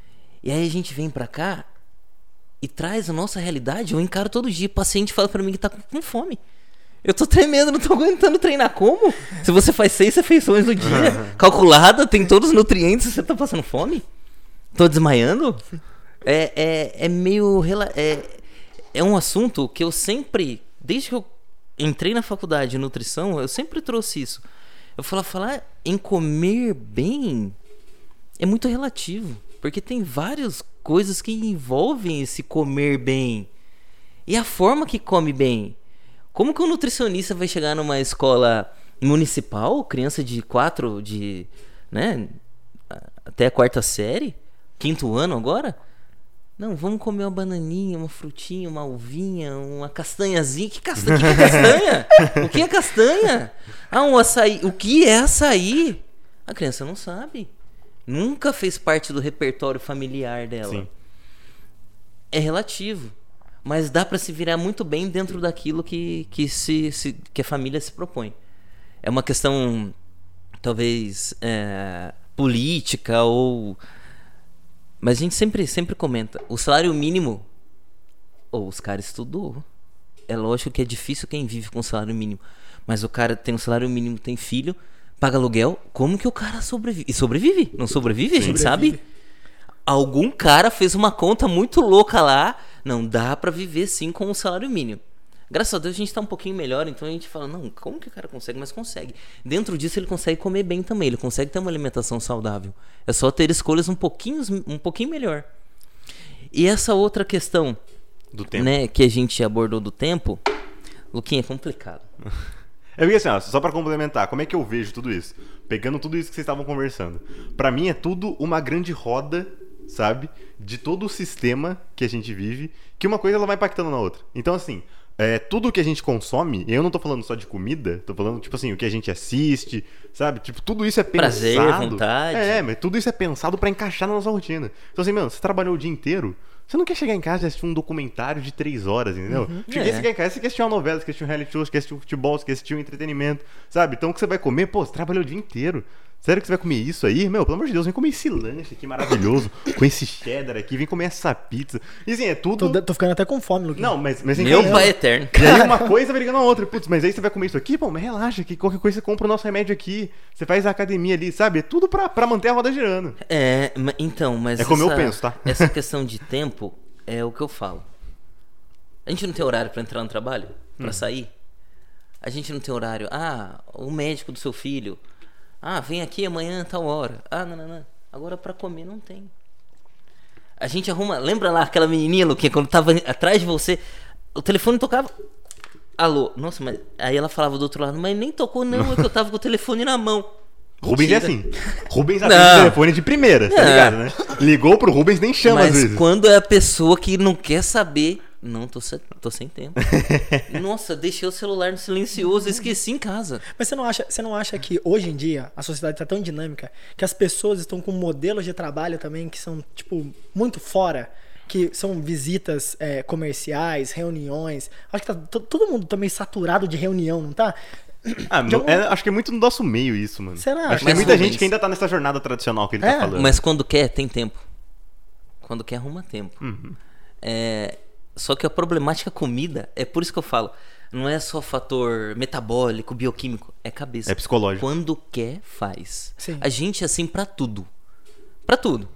E aí a gente vem pra cá e traz a nossa realidade. Eu encaro todo dia. O paciente fala para mim que tá com fome. Eu tô tremendo, não tô aguentando treinar. Como? Se você faz seis refeições no dia, calculada, tem todos os nutrientes, você tá passando fome? Tô desmaiando? É, é, é meio. É, é um assunto que eu sempre, desde que eu entrei na faculdade de nutrição, eu sempre trouxe isso. Eu falo, falar em comer bem é muito relativo, porque tem várias coisas que envolvem esse comer bem. E a forma que come bem. Como que um nutricionista vai chegar numa escola municipal, criança de quatro, de, né, até a quarta série, quinto ano agora? Não, vamos comer uma bananinha, uma frutinha, uma uvinha, uma castanhazinha. Que castanha? Que, que é castanha? o que é castanha? Ah, um açaí. O que é açaí? A criança não sabe. Nunca fez parte do repertório familiar dela. Sim. É relativo. Mas dá para se virar muito bem dentro daquilo que, que, se, se, que a família se propõe. É uma questão, talvez, é, política ou mas a gente sempre, sempre comenta. O salário mínimo. Ou oh, os caras estudou. É lógico que é difícil quem vive com salário mínimo. Mas o cara tem um salário mínimo, tem filho, paga aluguel. Como que o cara sobrevive? E sobrevive. Não sobrevive, a gente sobrevive. sabe? Algum cara fez uma conta muito louca lá. Não dá para viver sim com o salário mínimo. Graças a Deus a gente tá um pouquinho melhor, então a gente fala, não, como que o cara consegue? Mas consegue. Dentro disso ele consegue comer bem também, ele consegue ter uma alimentação saudável. É só ter escolhas um pouquinho, um pouquinho melhor. E essa outra questão do tempo. Né, que a gente abordou do tempo, Luquinha, é complicado. É porque assim, ó, só para complementar, como é que eu vejo tudo isso? Pegando tudo isso que vocês estavam conversando. para mim é tudo uma grande roda, sabe? De todo o sistema que a gente vive, que uma coisa ela vai impactando na outra. Então assim, é, tudo que a gente consome, eu não tô falando só de comida, tô falando, tipo assim, o que a gente assiste, sabe? Tipo, tudo isso é pensado. Prazer, vontade. É, mas tudo isso é pensado para encaixar na nossa rotina. Então, assim, mano, você trabalhou o dia inteiro, você não quer chegar em casa e assistir um documentário de três horas, entendeu? Uhum, Cheguei, é. você quer em casa, você quer assistir uma novela, você quer assistir um reality show, você quer assistir um futebol, você quer assistir um entretenimento, sabe? Então o que você vai comer, pô, você trabalhou o dia inteiro. Sério que você vai comer isso aí? Meu, pelo amor de Deus, vem comer esse lanche aqui maravilhoso, com esse cheddar aqui, vem comer essa pizza. E assim, é tudo. Tô, tô ficando até com fome, Luquinha. Não, mas. mas Meu pai é eterno. E aí uma coisa vai ligando a outra. Putz, mas aí você vai comer isso aqui? Pô, mas relaxa, que qualquer coisa você compra o nosso remédio aqui. Você faz a academia ali, sabe? É tudo pra, pra manter a roda girando. É, então, mas. É como essa, eu penso, tá? Essa questão de tempo é o que eu falo. A gente não tem horário para entrar no trabalho? para hum. sair? A gente não tem horário. Ah, o médico do seu filho ah, vem aqui amanhã, tal hora. Ah, não, não, não. Agora para comer não tem. A gente arruma. Lembra lá aquela menininha, Luquinha, quando tava atrás de você? O telefone tocava. Alô? Nossa, mas. Aí ela falava do outro lado, mas nem tocou, não, é que eu tava com o telefone na mão. Rubens é assim. Rubens atende o telefone de primeira, tá ligado, né? Ligou pro Rubens, nem chama mas às vezes. quando é a pessoa que não quer saber não, tô, se... tô sem tempo. Nossa, deixei o celular no silencioso e esqueci em casa. Mas você não, acha, você não acha que hoje em dia a sociedade tá tão dinâmica que as pessoas estão com modelos de trabalho também que são, tipo, muito fora que são visitas é, comerciais, reuniões. Acho que tá to- todo mundo tá meio saturado de reunião, não tá? Ah, é- acho que é muito no nosso meio isso, mano. Será? Acho que tem muita gente que ainda tá nessa jornada tradicional que ele É, tá falando. Mas quando quer, tem tempo. Quando quer, arruma tempo. Uhum. É, só que a problemática comida, é por isso que eu falo, não é só fator metabólico, bioquímico, é cabeça. É psicológico. Quando quer, faz. Sim. A gente é assim pra tudo. Pra tudo.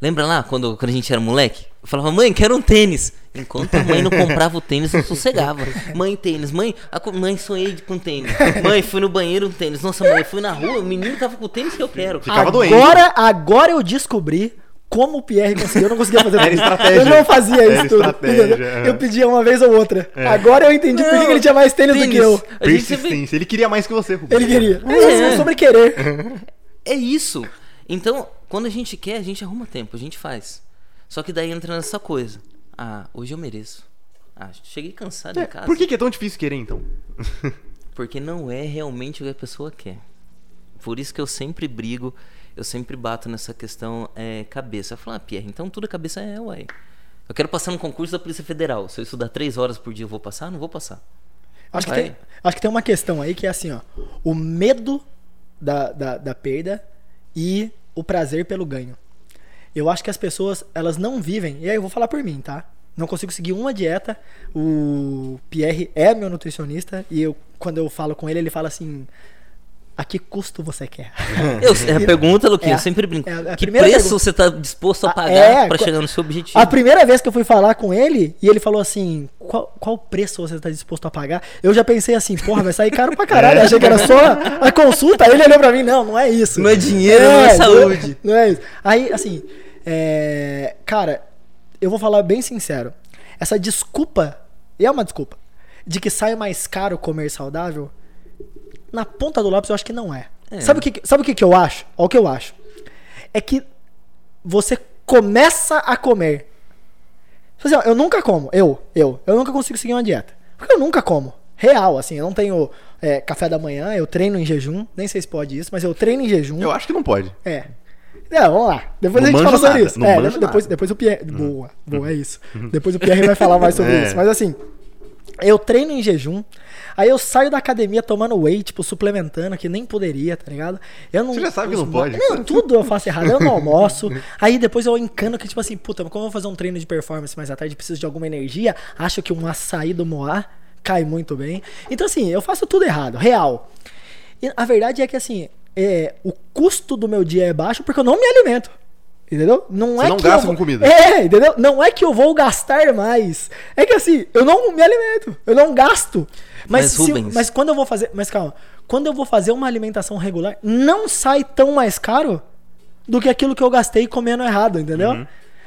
Lembra lá quando, quando a gente era moleque? Eu falava, mãe, quero um tênis. Enquanto a mãe não comprava o tênis, eu sossegava. Mãe, tênis. Mãe, a co- mãe sonhei com tênis. Mãe, fui no banheiro um tênis. Nossa, mãe, fui na rua, o menino tava com o tênis que eu quero. Ficava doente. agora, agora eu descobri como o Pierre conseguiu. Eu não conseguia fazer Era tudo. estratégia. Eu não fazia Era isso tudo. é. Eu pedia uma vez ou outra. Agora eu entendi por que que ele tinha mais tênis, do que eu. Persistência. Ele queria mais que você, Rubens. Ele queria. É. É sobre querer. É isso. Então, quando a gente quer, a gente arruma tempo, a gente faz. Só que daí entra nessa coisa. Ah, hoje eu mereço. Ah, cheguei cansado É, em casa. por que, que é tão difícil querer, então? Porque não é realmente o que a pessoa quer. Por isso que eu sempre brigo, eu sempre bato nessa questão é, cabeça. Eu falo, ah, Pierre, então tudo cabeça é, uai. Eu quero passar no concurso da Polícia Federal. Se eu estudar três horas por dia, eu vou passar? Não vou passar. Acho que, Vai. tem, acho que tem uma questão aí que é assim, ó. O medo da, da, da perda e o prazer pelo ganho. Eu acho que as pessoas, elas não vivem, e aí eu vou falar por mim, tá? Não consigo seguir uma dieta. O Pierre é meu nutricionista e eu, quando eu falo com ele, ele fala assim: a que custo você quer? Eu, é a pergunta, Luquinha, É, eu sempre brinco. é que preço pergunta. você está disposto a Ah, pagar é, para chegar no seu objetivo? A primeira vez que eu fui falar com ele, e ele falou assim: qual, qual preço você está disposto a pagar? Eu já pensei assim: porra, vai sair caro pra caralho. Achei que era só a consulta. Aí ele olhou pra mim: não, não é isso. Não é dinheiro, não é saúde. Não é isso. Aí, assim, é, cara, eu vou falar bem sincero: essa desculpa, e é uma desculpa, de que sai mais caro comer saudável, na ponta do lápis eu acho que não é. É. Sabe o que, sabe o que, que eu acho? Olha o que eu acho. É que você começa a comer. Tipo Assim, ó, eu nunca como, eu, eu, eu nunca consigo seguir uma dieta. Porque eu nunca como. Real, assim, eu não tenho é, café da manhã, eu treino em jejum, nem sei se pode isso, mas eu treino em jejum. Eu acho que não pode. É. É, vamos lá. Depois Não a gente fala sobre nada, isso. É, depois, depois o Pierre. Boa, boa, é isso. Depois o Pierre vai falar mais sobre É. isso. Mas assim, eu treino em jejum. Aí eu saio da academia tomando whey, tipo, suplementando, que nem poderia, tá ligado? Eu não, Você já sabe que não pode. Não, tudo eu faço errado. Eu não almoço. Aí depois eu encano que, tipo assim, puta, como eu vou fazer um treino de performance mais à tarde, preciso de alguma energia. Acho que um açaí do Moá cai muito bem. Então, assim, eu faço tudo errado, real. E a verdade é que, assim, é, o custo do meu dia é baixo porque eu não me alimento. Entendeu? Não Você é não que gasta eu com comida. É, entendeu? Não é que eu vou gastar mais. É que assim, eu não me alimento. Eu não gasto. Mas, Mas, se- Rubens- mas quando eu vou fazer. Mas calma. Quando eu vou fazer uma alimentação regular, não sai tão mais caro do que aquilo que eu gastei comendo errado, entendeu? Uhum.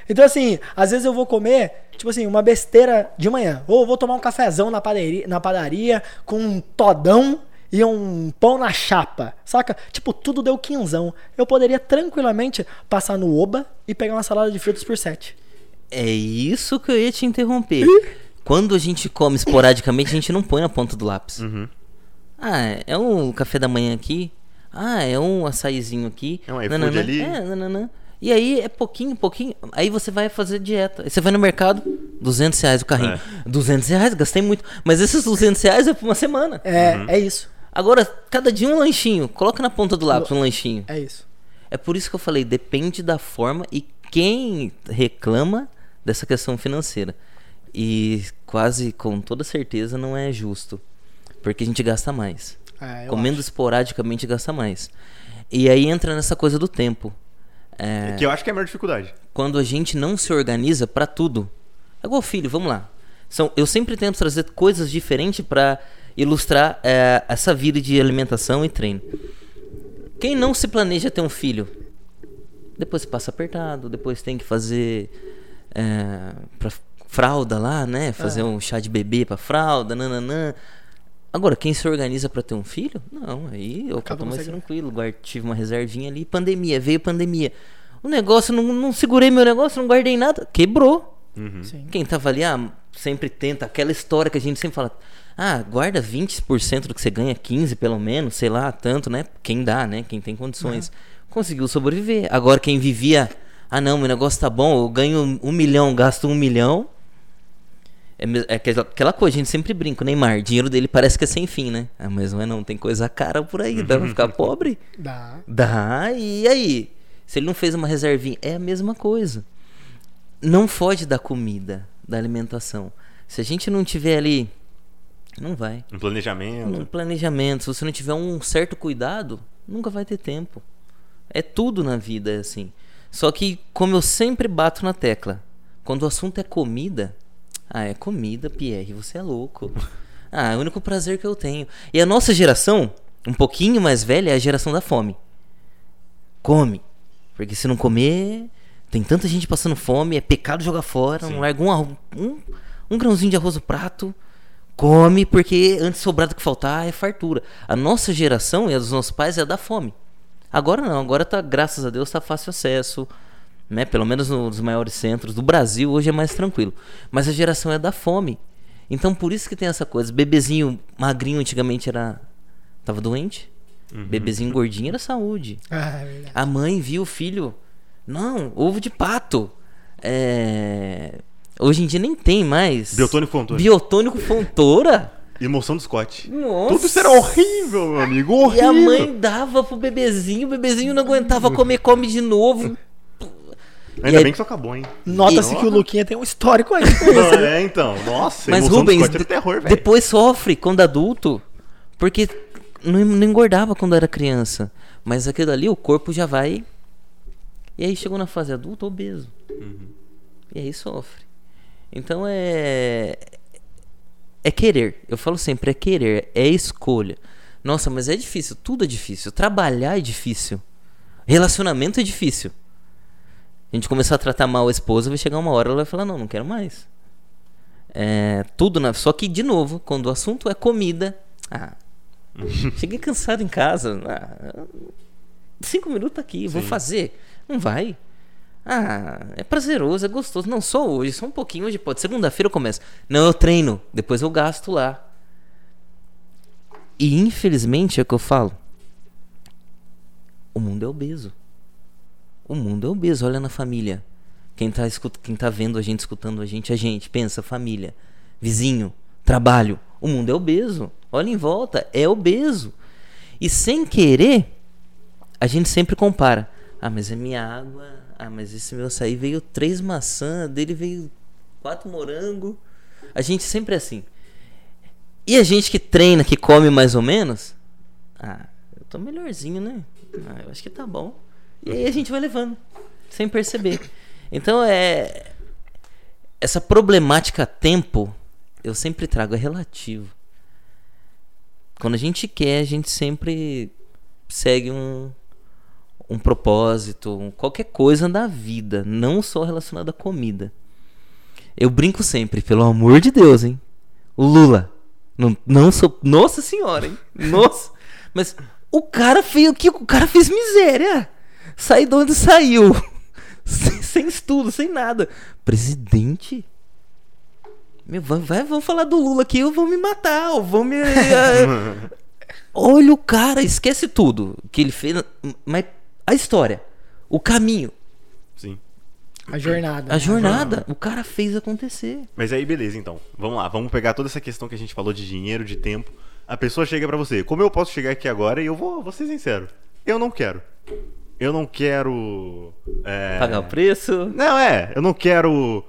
Então, assim, às vezes eu vou comer, tipo assim, uma besteira de manhã. Ou eu vou tomar um cafezão na padaria, na padaria com um todão e um pão na chapa, saca? Tipo, tudo deu quinzão. Eu poderia tranquilamente passar no Oba e pegar uma salada de frutas por sete. É isso que eu ia te interromper. Quando a gente come esporadicamente, a gente não põe na ponta do lápis. Uhum. Ah, é um café da manhã aqui. Ah, é um açaizinho aqui. É um iFood nananã. ali. É, nananã. E aí é pouquinho, pouquinho. Aí você vai fazer dieta. Aí você vai no mercado, 200 reais o carrinho. É. 200 reais, gastei muito. Mas esses 200 reais é por uma semana. É, Uhum. é isso. Agora, cada dia um lanchinho. Coloca na ponta do lápis um lanchinho. É isso. É por isso que eu falei, depende da forma e quem reclama dessa questão financeira. E quase com toda certeza não é justo. Porque a gente gasta mais. É, Comendo acho. esporadicamente gasta mais. E aí entra nessa coisa do tempo. É, Que eu acho que é a maior dificuldade. quando a gente não se organiza pra tudo. É igual filho, vamos lá. São, eu sempre tento trazer coisas diferentes pra ilustrar é, essa vida de alimentação e treino. Quem não se planeja ter um filho, depois passa apertado, depois tem que fazer é, fralda lá, né? Fazer um chá de bebê pra fralda, nananã. Agora, quem se organiza pra ter um filho? Não, aí eu tô mais tranquilo. Guard, tive uma reservinha ali, pandemia, veio pandemia. O negócio, não, não segurei meu negócio, não guardei nada, quebrou. Sim. Quem tava ali, ah, sempre tenta, aquela história que a gente sempre fala, ah, guarda 20% do que você ganha, 15% pelo menos, sei lá, tanto, né? Quem dá, né? Quem tem condições. Conseguiu sobreviver. Agora, quem vivia Ah, não, meu negócio tá bom, eu ganho um milhão, gasto um milhão. É, é aquela, aquela coisa, a gente sempre brinca, o Neymar, dinheiro dele parece que é sem fim, né? Ah, mas não é não, tem coisa cara por aí, dá pra ficar pobre. Dá. Dá, e aí? Se ele não fez uma reservinha, é a mesma coisa. Não foge da comida, da alimentação. Se a gente não tiver ali, não vai. Um planejamento. Um planejamento, se você não tiver um certo cuidado, nunca vai ter tempo. É tudo na vida é assim. Só que, como eu sempre bato na tecla, quando o assunto é comida, ah, é comida, Pierre, você é louco. Ah, é o único prazer que eu tenho. E a nossa geração, um pouquinho mais velha, é a geração da fome. Come. Porque se não comer, tem tanta gente passando fome, é pecado jogar fora, Sim. não larga um, um, um grãozinho de arroz no prato. Come, porque antes sobrado que faltar é fartura. A nossa geração e a dos nossos pais é a da fome. Agora não, agora tá, graças a Deus, tá fácil acesso, né? Pelo menos nos maiores centros do Brasil hoje é mais tranquilo. Mas a geração é da fome. Então por isso que tem essa coisa, bebezinho magrinho antigamente era tava doente. Bebezinho gordinho era saúde. Ah, é verdade. A mãe viu o filho. Não, ovo de pato. É... Hoje em dia nem tem mais. Biotônico Fontoura. Biotônico Fontoura. Emoção do Scott. Nossa. Tudo isso era horrível, meu amigo. E Horrível. a mãe dava pro bebezinho, o bebezinho não aguentava comer, come de novo. Ainda E aí- bem que isso acabou, hein? Nota-se que o Luquinha tem um histórico aí. Não, é, então. Nossa, Mas Rubens, do era de- terror, velho. depois sofre quando adulto, porque não, não engordava quando era criança. Mas aquilo ali, o corpo já vai. E aí chegou na fase adulta, obeso. E aí sofre. Então é. É querer. Eu falo sempre, é querer, é escolha. Nossa, mas é difícil, tudo é difícil. Trabalhar é difícil. Relacionamento é difícil. A gente começar a tratar mal a esposa, vai chegar uma hora ela vai falar: Não, não quero mais. É, tudo na. Só que, de novo, quando o assunto é comida. Ah, cheguei cansado em casa. Ah, cinco minutos aqui, vou Sim. fazer. Não vai. Ah, é prazeroso, é gostoso. Não, só hoje, só um pouquinho. Hoje pode. Segunda-feira eu começo. Não, eu treino. Depois eu gasto lá. E infelizmente é o que eu falo. O mundo é obeso. O mundo é obeso. Olha na família. Quem tá, escut... Quem tá vendo a gente, escutando a gente, a gente. Pensa, família, vizinho, trabalho. O mundo é obeso. Olha em volta, é obeso. E sem querer, a gente sempre compara. Ah, mas é minha água. Ah, mas esse meu açaí veio três maçãs, dele veio quatro morango. A gente sempre é assim. E a gente que treina, que come mais ou menos, ah, eu tô melhorzinho, né? Ah, eu acho que tá bom. E aí a gente vai levando, sem perceber. Então é. Essa problemática tempo, eu sempre trago, é relativo. Quando a gente quer, a gente sempre segue um, um propósito, um- qualquer coisa da vida, não só relacionado à comida. Eu brinco sempre, pelo amor de Deus, hein? O Lula. Não, não sou. Nossa senhora, hein? Nossa. Mas o cara fez o que? O cara fez miséria. Sai de onde saiu. Sem, sem estudo, sem nada. Presidente? Meu, vai, vai, vamos falar do Lula aqui, eu vou me matar, ou vão me. eh, Olha o cara, esquece tudo que ele fez. Mas a história, o caminho, Sim. A jornada. a né? jornada, o cara fez acontecer. Mas aí, beleza, então. Vamos lá, vamos pegar toda essa questão que a gente falou de dinheiro, de tempo. A pessoa chega pra você. Como eu posso chegar aqui agora e eu vou, vou ser sincero. Eu não quero. Eu não quero. é, Pagar o preço. Não, é. Eu não quero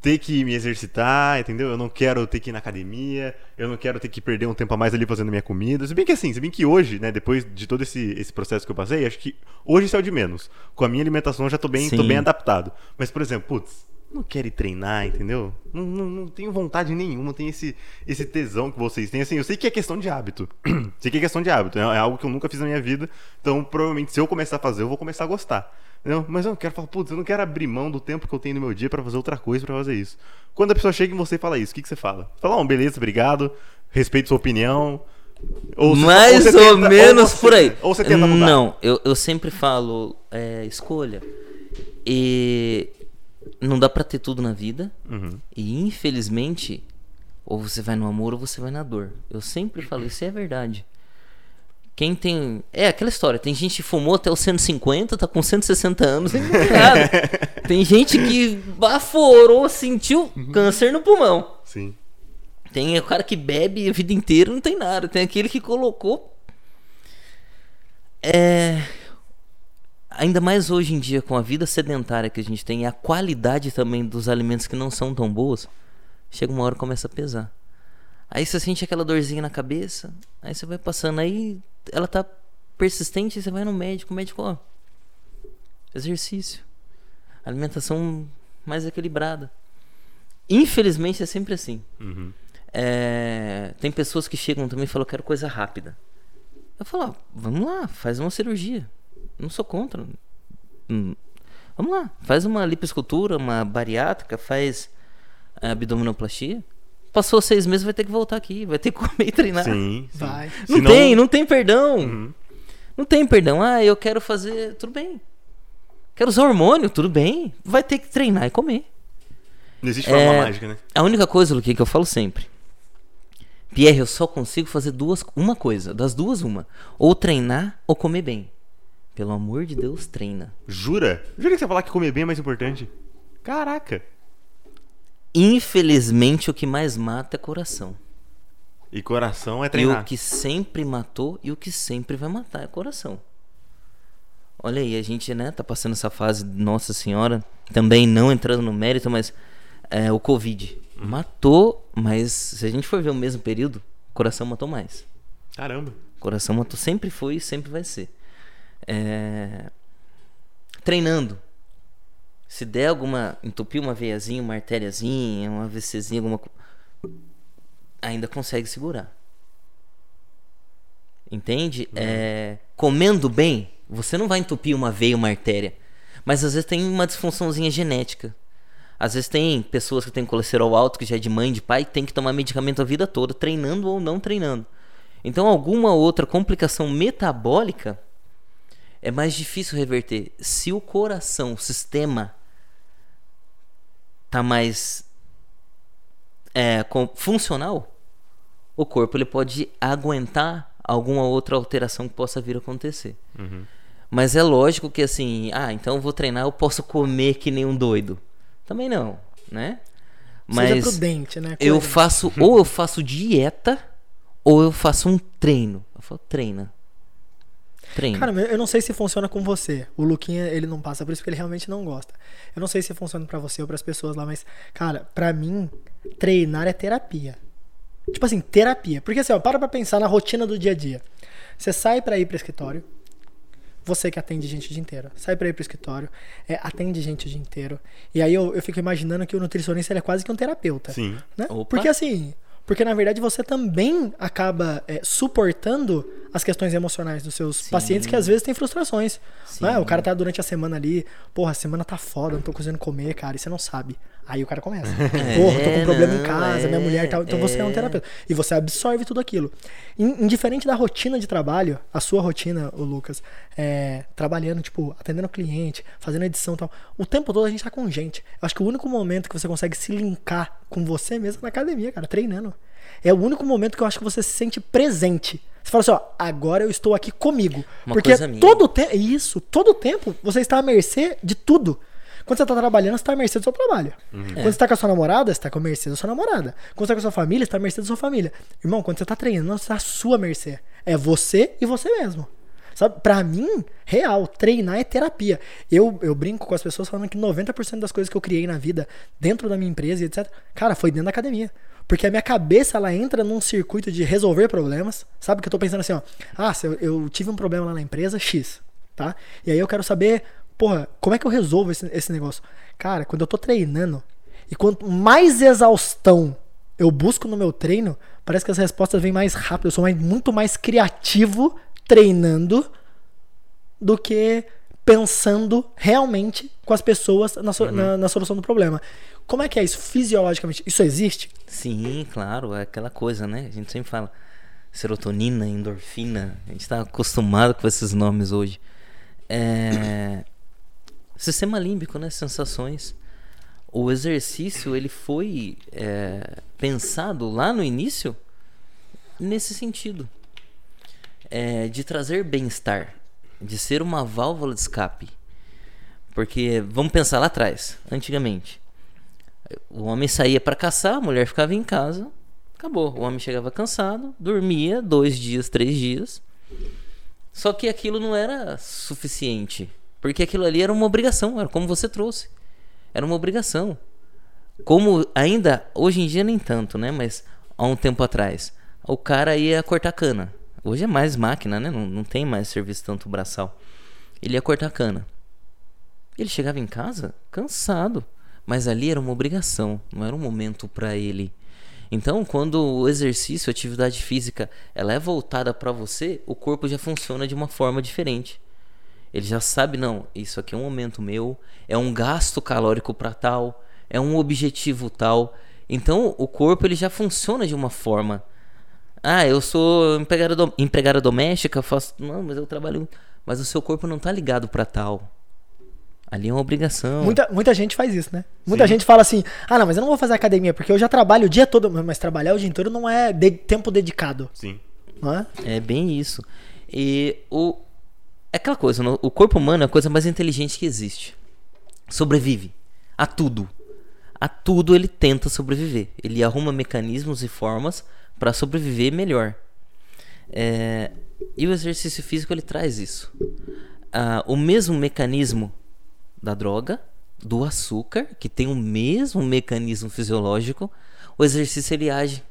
ter que me exercitar, entendeu? Eu não quero ter que ir na academia. Eu não quero ter que perder um tempo a mais ali fazendo minha comida. Se bem que assim, se bem que hoje, né, depois de todo esse, esse processo que eu passei, acho que hoje isso é o de menos. Com a minha alimentação eu já tô bem, tô bem adaptado. Mas, por exemplo, putz, não quero ir treinar, entendeu? Não, não, não tenho vontade nenhuma, tem esse, esse tesão que vocês têm. Assim, eu sei que é questão de hábito. sei que é questão de hábito. É, é algo que eu nunca fiz na minha vida. Então, provavelmente, se eu começar a fazer, eu vou começar a gostar. Entendeu? Mas eu não quero falar, putz, eu não quero abrir mão do tempo que eu tenho no meu dia pra fazer outra coisa, pra fazer isso. Quando a pessoa chega em você e fala isso, o que, que você fala? Fala, ó, beleza, obrigado, respeito sua opinião. Ou você- Mais você ou, tenta- ou menos você- por aí. Ou você tenta mudar. Não, eu, eu sempre falo é, escolha. E não dá pra ter tudo na vida. Uhum. E infelizmente, ou você vai no amor ou você vai na dor. Eu sempre falo, isso é verdade. Quem tem. É aquela história, tem gente que fumou até os 150, tá com 160 anos e não tem nada. tem gente que baforou, sentiu câncer no pulmão. Sim. Tem o cara que bebe a vida inteira não tem nada. Tem aquele que colocou. É. Ainda mais hoje em dia, com a vida sedentária que a gente tem e a qualidade também dos alimentos que não são tão boas, chega uma hora que começa a pesar. Aí você sente aquela dorzinha na cabeça, aí você vai passando, aí ela tá persistente, você vai no médico, o médico, ó, exercício, alimentação mais equilibrada. Infelizmente é sempre assim. Uhum. É, tem pessoas que chegam também e falam, quero coisa rápida. Eu falo, ó, vamos lá, faz uma cirurgia. Não sou contra. Hum, Vamos lá, faz uma lipoescultura, uma bariátrica, faz é, abdominoplastia. Passou seis meses, vai ter que voltar aqui, vai ter que comer e treinar. Sim. sim. Vai. Não Senão- tem, não tem perdão. Uhum. Não tem perdão. Ah, eu quero fazer. Tudo bem. Quero usar hormônio, tudo bem. Vai ter que treinar e comer. Não existe forma É, mágica, né? A única coisa, Luquinha, que eu falo sempre. Pierre, eu só consigo fazer duas, uma coisa. Das duas, uma. Ou treinar ou comer bem. Pelo amor de Deus, treina. Jura? Jura que você ia falar que comer bem é mais importante? Caraca. Infelizmente, o que mais mata é coração. E coração é E treinar. o que sempre matou e o que sempre vai matar é coração. Olha aí, a gente, né, tá passando essa fase, Nossa Senhora, também não entrando no mérito, mas é, o Covid matou, mas se a gente for ver o mesmo período, o coração matou mais. Caramba. O coração matou, sempre foi e sempre vai ser. É, Treinando. Se der alguma. entupir uma veiazinha, uma artériazinha, uma AVCzinha, alguma Ainda consegue segurar. Entende? É, comendo bem, você não vai entupir uma veia, uma artéria. Mas às vezes tem uma disfunçãozinha genética. Às vezes tem pessoas que têm colesterol alto, que já é de mãe, de pai, tem que tomar medicamento a vida toda, treinando ou não treinando. Então, alguma outra complicação metabólica é mais difícil reverter. Se o coração, o sistema, tá mais é, com- funcional, o corpo ele pode aguentar alguma outra alteração que possa vir a acontecer. Uhum. Mas é lógico que assim, ah, então eu vou treinar, eu posso comer que nem um doido. Também não, né? Seja Mas prudente, né? eu faço, ou eu faço dieta, ou eu faço um treino. Eu falo, treina. Cara, eu não sei se funciona com você. O Luquinha, ele não passa por isso porque ele realmente não gosta. Eu não sei se funciona pra você ou pras pessoas lá, mas, cara, pra mim, treinar é terapia. Tipo assim, terapia. Porque assim, ó, para pra pensar na rotina do dia a dia. Você sai pra ir pro escritório, você que atende gente o dia inteiro, sai pra ir pro escritório, é, atende gente o dia inteiro. E aí eu, eu fico imaginando que o nutricionista ele é quase que um terapeuta Sim. né? Porque assim, porque na verdade você também acaba é, suportando as questões emocionais dos seus Sim. pacientes que às vezes têm frustrações. Né? O cara tá durante a semana ali, porra, a semana tá foda, não tô conseguindo comer, cara, e você não sabe. Aí o cara começa. Porra, tô com um problema em casa, minha é, mulher tal. Então você é um é. terapeuta. E você absorve tudo aquilo. In- Indiferente da rotina de trabalho, a sua rotina, o Lucas, é, trabalhando, tipo, atendendo cliente, fazendo edição e tal, o tempo todo a gente tá com gente. Eu acho que o único momento que você consegue se linkar com você mesmo é na academia, cara, treinando. É o único momento que eu acho que você se sente presente. Você fala assim, ó, agora eu estou aqui comigo. Uma Porque todo tempo, isso, todo tempo você está à mercê de tudo. Quando você tá trabalhando, você tá à mercê do seu trabalho. Quando você tá com a sua namorada, você tá com a mercê da sua namorada. Quando você tá com a sua família, você tá à mercê da sua família. Irmão, quando você tá treinando, você tá à sua mercê. É você e você mesmo. Sabe, pra mim, real, treinar é terapia. Eu, eu brinco com as pessoas falando que 90% das coisas que eu criei na vida, dentro da minha empresa e etc., cara, foi dentro da academia. Porque a minha cabeça, ela entra num circuito de resolver problemas. Sabe que eu tô pensando assim, ó. Ah, se eu, eu tive um problema lá na empresa, X, tá? E aí eu quero saber, porra, como é que eu resolvo esse, esse negócio? Cara, quando eu tô treinando, e quanto mais exaustão eu busco no meu treino, parece que as respostas vêm mais rápido. Eu sou mais- muito mais criativo treinando do que pensando realmente com as pessoas na, so- na- na solução do problema. Como é que é isso fisiologicamente? Isso existe? Sim, claro, é aquela coisa, né? A gente sempre fala serotonina, endorfina, a gente tá acostumado com esses nomes hoje. É... Sistema límbico, né? Sensações. O exercício, ele foi é, pensado lá no início nesse sentido. é de trazer bem-estar, de ser uma válvula de escape. Porque vamos pensar lá atrás, antigamente. O homem saía para caçar, a mulher ficava em casa, acabou. O homem chegava cansado, dormia dois dias, três dias. Só que aquilo não era suficiente, porque aquilo ali era uma obrigação, era como você trouxe. Era uma obrigação. Como ainda, hoje em dia nem tanto, né? Mas há um tempo atrás, o cara ia cortar cana. Hoje é mais máquina, né? Não, não tem mais serviço tanto braçal. Ele ia cortar cana. Ele chegava em casa cansado, mas ali era uma obrigação, não era um momento para ele. Então, quando o exercício, a atividade física, ela é voltada para você, o corpo já funciona de uma forma diferente. Ele já sabe, não, isso aqui é um momento meu, é um gasto calórico para tal, é um objetivo tal. Então, o corpo ele já funciona de uma forma. Ah, eu sou empregada, do, empregada doméstica, faço, não, mas eu trabalho, mas o seu corpo não está ligado para tal. Ali é uma obrigação. Muita, muita gente faz isso, né? Muita Sim. gente fala assim: ah, não, mas eu não vou fazer academia porque eu já trabalho o dia todo. Mas trabalhar o dia inteiro não é de, tempo dedicado. Sim. Não é? é bem isso. E o. É aquela coisa, o corpo humano é a coisa mais inteligente que existe. Sobrevive a tudo. A tudo ele tenta sobreviver. Ele arruma mecanismos e formas para sobreviver melhor. É... E o exercício físico ele traz isso. Ah, o mesmo mecanismo da droga, do açúcar, que tem o mesmo mecanismo fisiológico, o exercício ele age.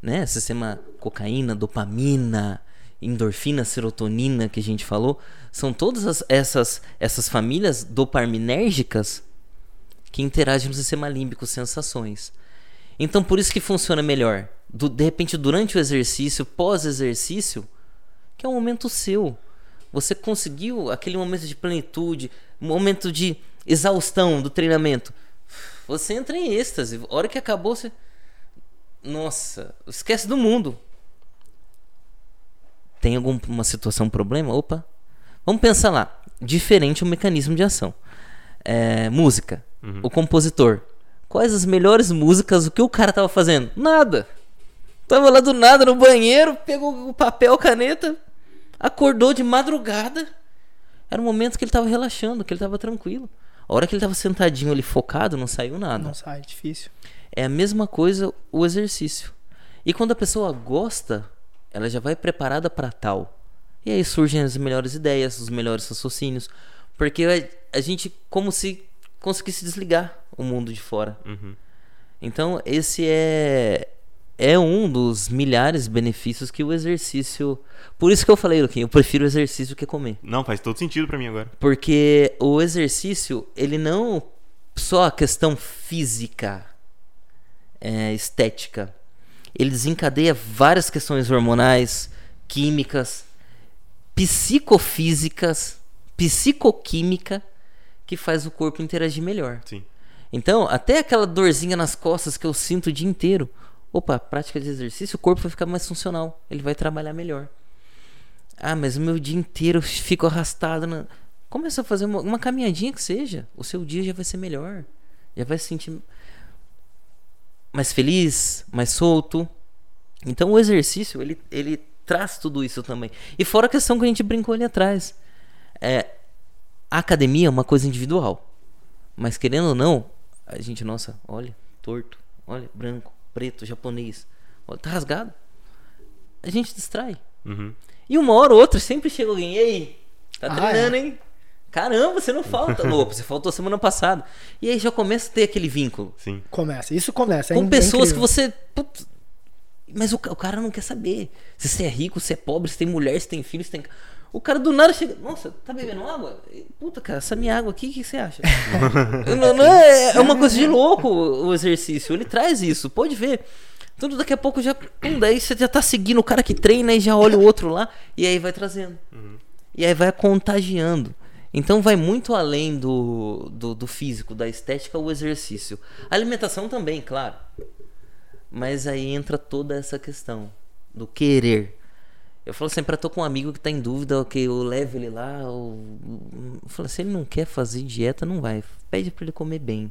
Né? Sistema cocaína, dopamina, endorfina, serotonina que a gente falou, são todas as, essas, essas famílias dopaminérgicas que interagem no sistema límbico, sensações. Então por isso que funciona melhor. Do, de repente, durante o exercício, pós-exercício, que é um momento seu. Você conseguiu aquele momento de plenitude, momento de exaustão do treinamento. Você entra em êxtase. A hora que acabou, você. Nossa, esquece do mundo. Tem alguma situação, problema? Opa. Vamos pensar lá. Diferente o mecanismo de ação. É, música. Uhum. O compositor. Quais as melhores músicas? O que o cara tava fazendo? Nada. Tava lá do nada no banheiro, pegou o papel, caneta, acordou de madrugada era um momento que ele estava relaxando, que ele estava tranquilo. A hora que ele estava sentadinho ali focado, não saiu nada. Não sai, difícil. É a mesma coisa o exercício. E quando a pessoa gosta, ela já vai preparada para tal. E aí surgem as melhores ideias, os melhores raciocínios. Porque a, gente, como se conseguisse desligar o mundo de fora. Uhum. Então, esse é é um dos milhares de benefícios que o exercício. Por isso que eu falei, Luquinho, eu prefiro o exercício que comer. Não, faz todo sentido para mim agora. Porque o exercício, ele não só a questão física, é, estética, ele desencadeia várias questões hormonais, químicas, psicofísicas, psicoquímica que faz o corpo interagir melhor. Sim. Então, até aquela dorzinha nas costas que eu sinto o dia inteiro, Opa, prática de exercício, o corpo vai ficar mais funcional, ele vai trabalhar melhor. Ah, mas o meu dia inteiro fico arrastado. Na... Começa a fazer uma, uma caminhadinha que seja, o seu dia já vai ser melhor, já vai se sentir mais feliz, mais solto. Então o exercício, ele, ele traz tudo isso também. E fora a questão que a gente brincou ali atrás. É, a academia é uma coisa individual. Mas querendo ou não, a gente, nossa, olha, torto, olha, branco preto, japonês. Tá rasgado. A gente distrai. Uhum. E uma hora ou outra sempre chega alguém, ei, tá ah, treinando, é. hein? Caramba, você não falta. Opa, você faltou semana passada. E aí já começa a ter aquele vínculo. Sim. Começa, isso começa. É Com pessoas que você. Putz, mas o, o, cara não quer saber. Se você é rico, se é pobre, se tem mulher, se tem filho, se tem. O cara do nada chega. Nossa, tá bebendo água? Puta, cara, essa minha água aqui, o que, você acha? não, não é, é uma coisa de louco o exercício. Ele traz isso, pode ver. Então daqui a pouco já. Hum, daí você já tá seguindo o cara que treina e já olha o outro lá. E aí vai trazendo. Uhum. E aí vai contagiando. Então vai muito além do, do, do, físico, da estética, o exercício. A alimentação também, claro. Mas aí entra toda essa questão do querer. Eu falo sempre, eu tô com um amigo que tá em dúvida, que eu levo ele lá. Eu, eu falo, se ele não quer fazer dieta, não vai. Pede para ele comer bem.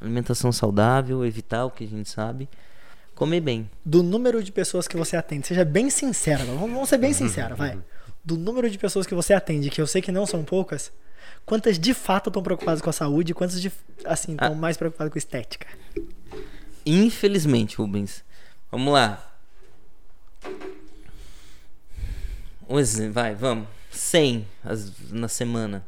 Alimentação saudável, evitar o que a gente sabe. Comer bem. Do número de pessoas que você atende, seja bem sincero, vamos ser bem sinceros, vai. Do número de pessoas que você atende, que eu sei que não são poucas, quantas de fato estão preocupadas com a saúde e quantas de, assim, estão Ah. mais preocupadas com estética? Infelizmente, Rubens. Vamos lá. Um exemplo, vai, vamos. 100 as- na semana.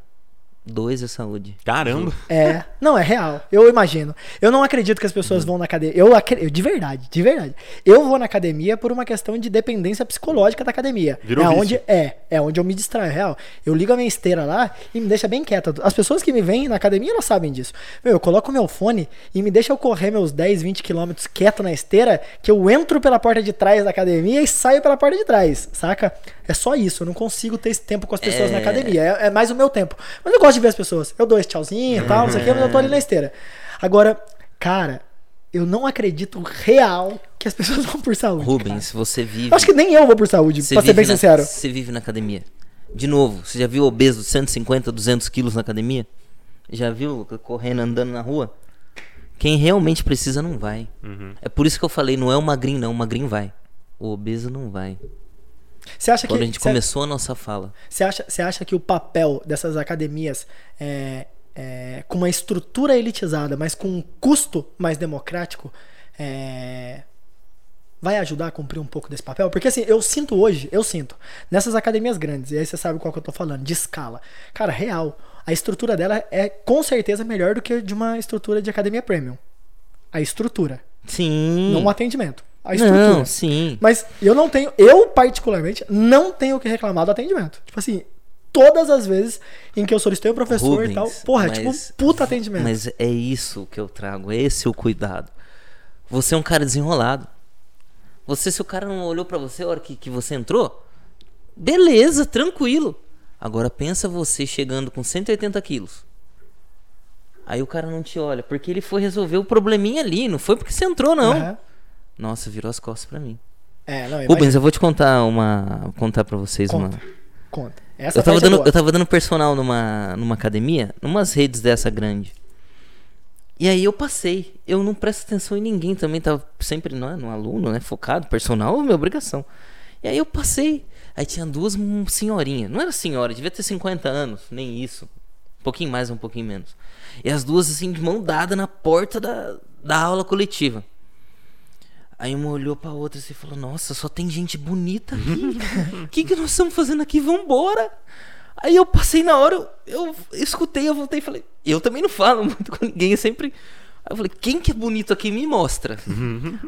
Dois é saúde. Caramba. É, não, é real. Eu imagino. Eu não acredito que as pessoas vão na academia. Eu, acre- eu de verdade, de verdade. Eu vou na academia por uma questão de dependência psicológica da academia. Virou é vício. onde é, é onde eu me distraio, é real. Eu ligo a minha esteira lá e me deixa bem quieta. As pessoas que me veem na academia, elas sabem disso. Meu, eu coloco meu fone e me deixa eu correr meus 10, 20 quilômetros quieto na esteira, que eu entro pela porta de trás da academia e saio pela porta de trás, saca? É só isso, eu não consigo ter esse tempo com as pessoas na É. academia. É, é mais o meu tempo. Mas eu gosto de ver as pessoas. Eu dou esse tchauzinho e tal, não sei o que, mas eu tô ali na esteira. Agora, cara, eu não acredito real que as pessoas vão por saúde. Rubens, você vive. cara. Acho que nem eu vou por saúde, você pra ser bem vive na- sincero. Você vive na academia. De novo, você já viu obeso de 150, 200 quilos na academia? Já viu correndo, andando na rua? Quem realmente precisa não vai. É por isso que eu falei, não é o magrinho, não. O magrinho vai. O obeso não vai. Você acha Quando que a gente começou a nossa fala. Você acha, você acha que o papel dessas academias é, é, com uma estrutura elitizada, mas com um custo mais democrático, é, vai ajudar a cumprir um pouco desse papel? Porque assim, eu sinto hoje, eu sinto, nessas academias grandes, e aí você sabe qual que eu tô falando, de escala. Cara, real, a estrutura dela é com certeza melhor do que de uma estrutura de academia premium. A estrutura, Sim. não o atendimento. A estrutura. Não, sim. Mas eu não tenho, eu particularmente, não tenho o que reclamar do atendimento. Tipo assim, todas as vezes em que eu solicitei o professor e Rubens, tal, porra, é tipo mas- um puta atendimento. Mas é isso que eu trago, é esse o cuidado. Você é um cara desenrolado. Você, se o cara não olhou pra você a hora que, que você entrou, beleza, tranquilo. Agora pensa você chegando com 180 quilos. Aí o cara não te olha, porque ele foi resolver o probleminha ali, não foi porque você entrou, não. Aham. Nossa, virou as costas pra mim. É, não, Rubens, eu vou te contar uma. contar pra vocês Conta. uma. Conta. Essa Eu tava, é dando, boa. eu tava dando personal numa, numa academia, numas redes dessa grande. E aí eu passei. Eu não presto atenção em ninguém também, tava sempre não é, no aluno, né? Focado, personal, é minha obrigação. E aí eu passei. Aí tinha duas senhorinhas. Não era senhora, devia ter 50 anos, nem isso. Um pouquinho mais, um pouquinho menos. E as duas assim, de mão dada na porta da, da aula coletiva. Aí uma olhou pra outra assim e falou: Nossa, só tem gente bonita aqui. O que, que nós estamos fazendo aqui? Vambora. Aí eu passei na hora, eu, eu escutei, eu voltei e falei: Eu também não falo muito com ninguém, eu sempre. Aí eu falei: Quem que é bonito aqui? Me mostra.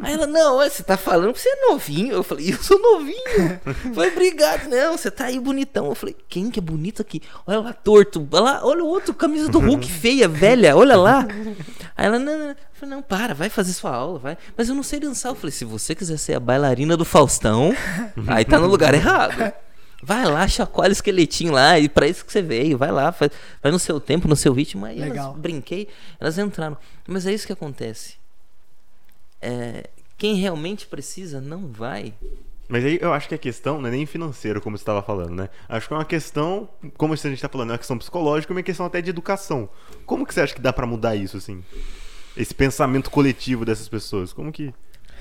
Aí ela: Não, você tá falando que você é novinho. Eu falei: Eu sou novinho. Foi obrigado, não, você tá aí bonitão. Eu falei: Quem que é bonito aqui? Olha lá, torto. Olha, lá, olha o outro, camisa do Hulk feia, velha, olha lá. Aí ela: Não, não, não. Eu falei, não, para, vai fazer sua aula, vai. Mas eu não sei dançar. Eu falei, se você quiser ser a bailarina do Faustão, aí tá no lugar errado. Vai lá, chacoalha o esqueletinho lá, e pra isso que você veio, vai lá, faz, vai no seu tempo, no seu ritmo. Aí Legal. elas brinquei, elas entraram. Mas é isso que acontece. É, quem realmente precisa não vai. Mas aí eu acho que a questão não é nem financeira, como você estava falando, né? Acho que é uma questão, como a gente tá falando, é uma questão psicológica e uma questão até de educação. Como que você acha que dá pra mudar isso, assim? Esse pensamento coletivo dessas pessoas. Como que.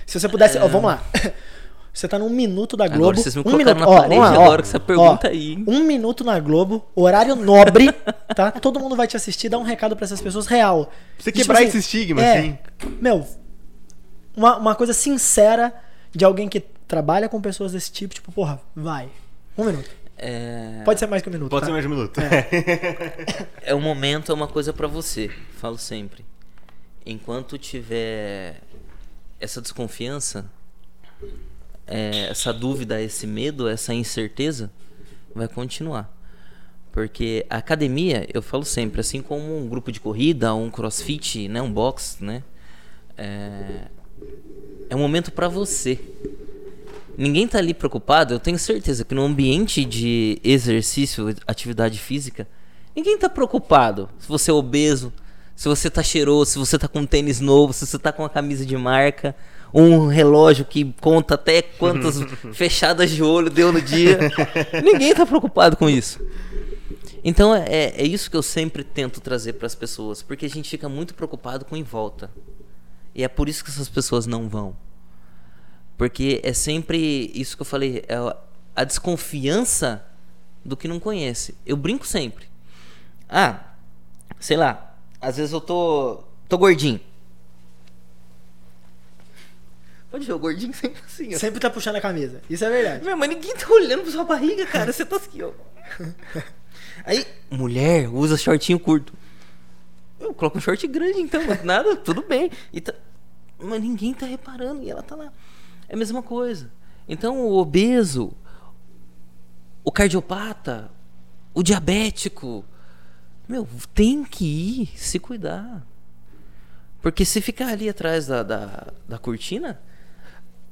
Se você pudesse, ó, vamos lá. Você tá num minuto da Globo. Agora vocês me um minuto, na ó, parede ó, agora com essa pergunta ó, aí, hein? Um minuto na Globo, horário nobre, tá? Todo mundo vai te assistir, dá um recado pra essas pessoas real. Você Tipo quebrar assim, esse estigma, é, assim. Meu, uma, uma coisa sincera de alguém que trabalha com pessoas desse tipo, tipo, porra, vai. Um minuto. É, Pode ser mais que um minuto. Pode tá? ser mais de um minuto. é um momento, é uma coisa pra você. Falo sempre. Enquanto tiver essa desconfiança, é, essa dúvida, esse medo, essa incerteza, vai continuar. Porque a academia, eu falo sempre, assim como um grupo de corrida, um crossfit, né, um box, né, é, é um momento pra você. Ninguém tá ali preocupado, eu tenho certeza que no ambiente de exercício, atividade física, ninguém tá preocupado se você é obeso, se você tá cheiroso, se você tá com um tênis novo, se você tá com uma camisa de marca, um relógio que conta até quantas fechadas de olho deu no dia. ninguém tá preocupado com isso. Então é, é isso que eu sempre tento trazer para as pessoas, porque a gente fica muito preocupado com em volta. E é por isso que essas pessoas não vão. Porque é sempre isso que eu falei, é a- a desconfiança do que não conhece. Eu brinco sempre. Ah, sei lá, às vezes eu tô tô gordinho. Pode ver, o gordinho sempre assim, ó. Sempre tá puxando a camisa. Isso é verdade. Meu, mas ninguém tá olhando pra sua barriga, cara. Você tá assim, ó. Aí, mulher usa shortinho curto. Eu coloco um short grande, então, mas nada, tudo bem. Tá- Mas ninguém tá reparando e ela tá lá. É a mesma coisa. Então, o obeso, o cardiopata, o diabético, meu, tem que ir se cuidar. Porque se ficar ali atrás da, da, da cortina,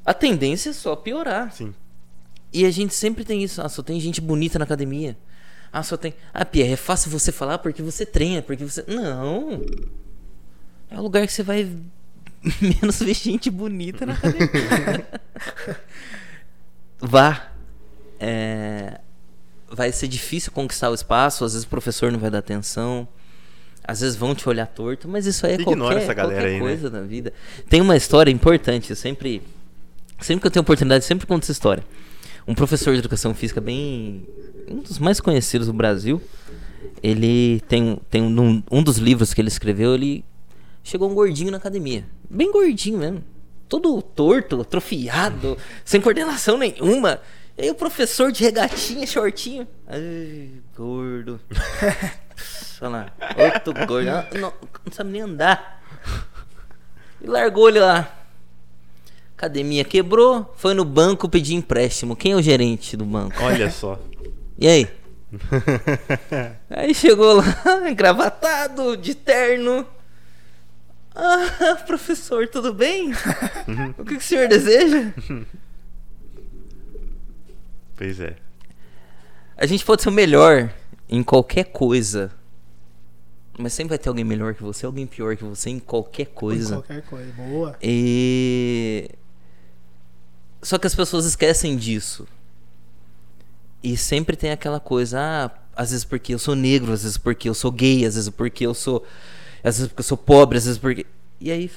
a tendência é só piorar. Sim. E a gente sempre tem isso. Ah, só tem gente bonita na academia. Ah, só tem. Ah, Pierre, é fácil você falar porque você treina, porque você. Não! É o lugar que você vai menos ver gente bonita na academia. Vá. É, Vai ser difícil conquistar o espaço, às vezes o professor não vai dar atenção. Às vezes vão te olhar torto, mas isso aí é Ignora qualquer, essa galera qualquer aí, né? coisa na vida. Tem uma história importante, eu sempre Sempre que eu tenho oportunidade, sempre conto essa história. Um professor de educação física bem. um dos mais conhecidos do Brasil. Ele tem, tem um, um dos livros que ele escreveu, ele chegou um gordinho na academia. Bem gordinho mesmo. Todo torto, atrofiado, sem coordenação nenhuma. E aí o professor de regatinha, shortinho. Ai, gordo. Olha lá, outro gordo. Ah, Não, não sabe nem andar. E largou ele lá. Academia quebrou, foi no banco pedir empréstimo. Quem é o gerente do banco? Olha só. E aí? Aí chegou lá, engravatado, de terno. Ah, professor, tudo bem? O que, que o senhor deseja? Pois é. A gente pode ser o melhor em qualquer coisa. Mas sempre vai ter alguém melhor que você, alguém pior que você em qualquer coisa. Qualquer coisa. Boa. E. Só que as pessoas esquecem disso. E sempre tem aquela coisa, ah, às vezes porque eu sou negro, às vezes porque eu sou gay, às vezes porque eu sou. Às vezes porque eu sou pobre, às vezes porque. E aí.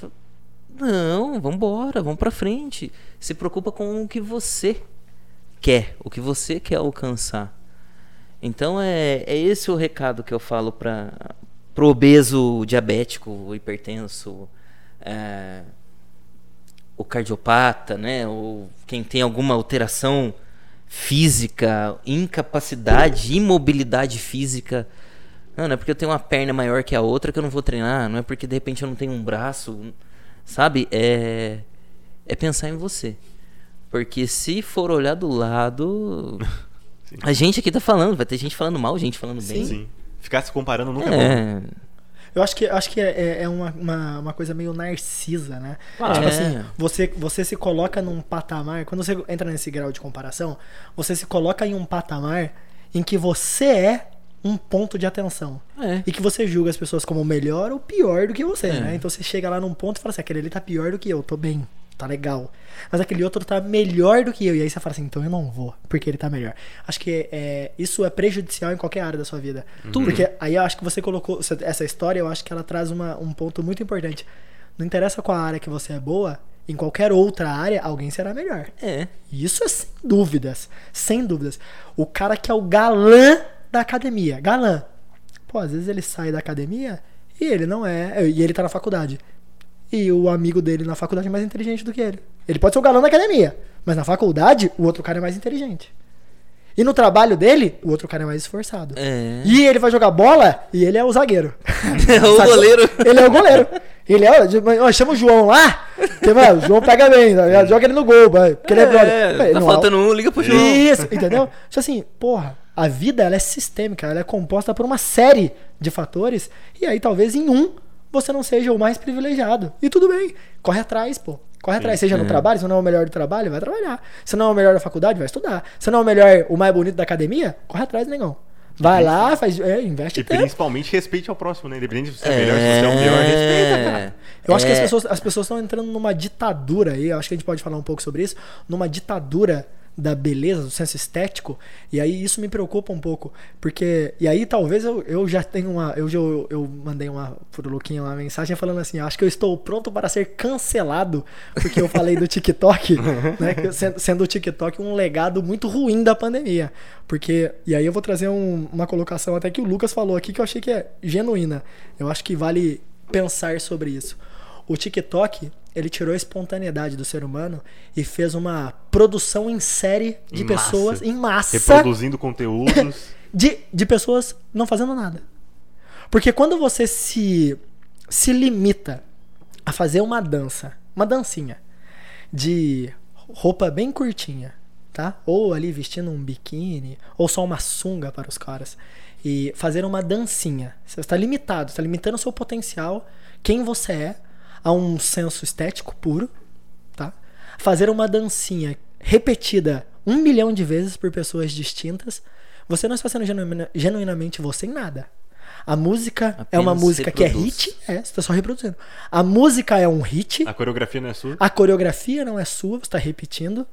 Não, vambora, vamos pra frente. Se preocupa com o que você quer, o que você quer alcançar. Então é, é esse o recado que eu falo para pro obeso diabético, hipertenso, é, o cardiopata, né? Ou quem tem alguma alteração física, incapacidade, imobilidade física. Não, não é porque eu tenho uma perna maior que a outra que eu não vou treinar. Não é porque de repente eu não tenho um braço. Sabe? É, é pensar em você. Porque se for olhar do lado. Sim. A gente aqui tá falando, vai ter gente falando mal, gente falando bem. Sim. Ficar se comparando nunca é, bom. Eu acho que, acho que é, é- é uma, uma, uma coisa meio narcisa, né? Ah, tipo é. assim, você, você se coloca num patamar. Quando você entra nesse grau de comparação, você se coloca em um patamar em que você é um ponto de atenção. É. E que você julga as pessoas como melhor ou pior do que você, É. né? Então você chega lá num ponto e fala assim: aquele ali tá pior do que eu, tô bem, tá legal. Mas aquele outro tá melhor do que eu. E aí você fala assim: então eu não vou, porque ele tá melhor. Acho que é, isso é prejudicial em qualquer área da sua vida. Porque aí eu acho que você colocou essa- essa história, eu acho que ela traz uma, um ponto muito importante. Não interessa qual área que você é boa, em qualquer outra área, alguém será melhor. É. Isso é sem dúvidas. Sem dúvidas. O cara que é o galã da academia. Galã. Pô, às vezes ele sai da academia e ele não é. E ele tá na faculdade. E o amigo dele na faculdade é mais inteligente do que ele. Ele pode ser o galã da academia. Mas na faculdade, o outro cara é mais inteligente. E no trabalho dele, o outro cara é mais esforçado. É. E ele vai jogar bola e ele é o zagueiro. o Sabe? goleiro. Ele é o goleiro. Ele é. ó, chama o João lá. Que, mano, o João pega bem, ligado? joga ele no gol. Porque ele é brother. É, Vai, tá não, faltando um, liga pro João. Isso, entendeu? Tipo assim, porra, a vida ela é sistêmica, ela é composta por uma série de fatores. E aí, talvez em um, você não seja o mais privilegiado. E tudo bem. Corre atrás, pô. Corre atrás, seja no É. trabalho, se não é o melhor do trabalho, vai trabalhar. Se não é o melhor da faculdade, vai estudar. Se não é o melhor, o mais bonito da academia, corre atrás, negão. Vai lá, faz, é, investe E tempo. principalmente respeite ao próximo, né? Independente se você é melhor, se você é o pior, respeita, cara. Eu acho que as É. pessoas as pessoas estão entrando numa ditadura aí, eu acho que a gente pode falar um pouco sobre isso, numa ditadura da beleza, do senso estético, e aí isso me preocupa um pouco, porque, e aí talvez eu, eu já tenho uma, eu, já, eu, eu mandei uma, pro Luquinha uma mensagem falando assim, acho que eu estou pronto para ser cancelado, porque eu falei do TikTok, né, que sendo, sendo o TikTok um legado muito ruim da pandemia, porque, e aí eu vou trazer um- uma colocação até que o Lucas falou aqui, que eu achei que é genuína, eu acho que vale pensar sobre isso. O TikTok, ele tirou a espontaneidade do ser humano e fez uma produção em série de Em pessoas massa. em massa Reproduzindo conteúdos. de, de pessoas não fazendo nada. Porque quando você se, se limita a fazer uma dança, uma dancinha, de roupa bem curtinha, tá? Ou ali vestindo um biquíni, ou só uma sunga para os caras, e fazer uma dancinha. Você está limitado, está limitando o seu potencial, quem você é, a um senso estético puro, tá? Fazer uma dancinha repetida um milhão de vezes por pessoas distintas, você não está sendo genuína- genuinamente você em nada. A música é uma Apenas música que é hit, é, você está só reproduzindo. A música é um hit, A coreografia não é sua. a coreografia não é sua, você está repetindo.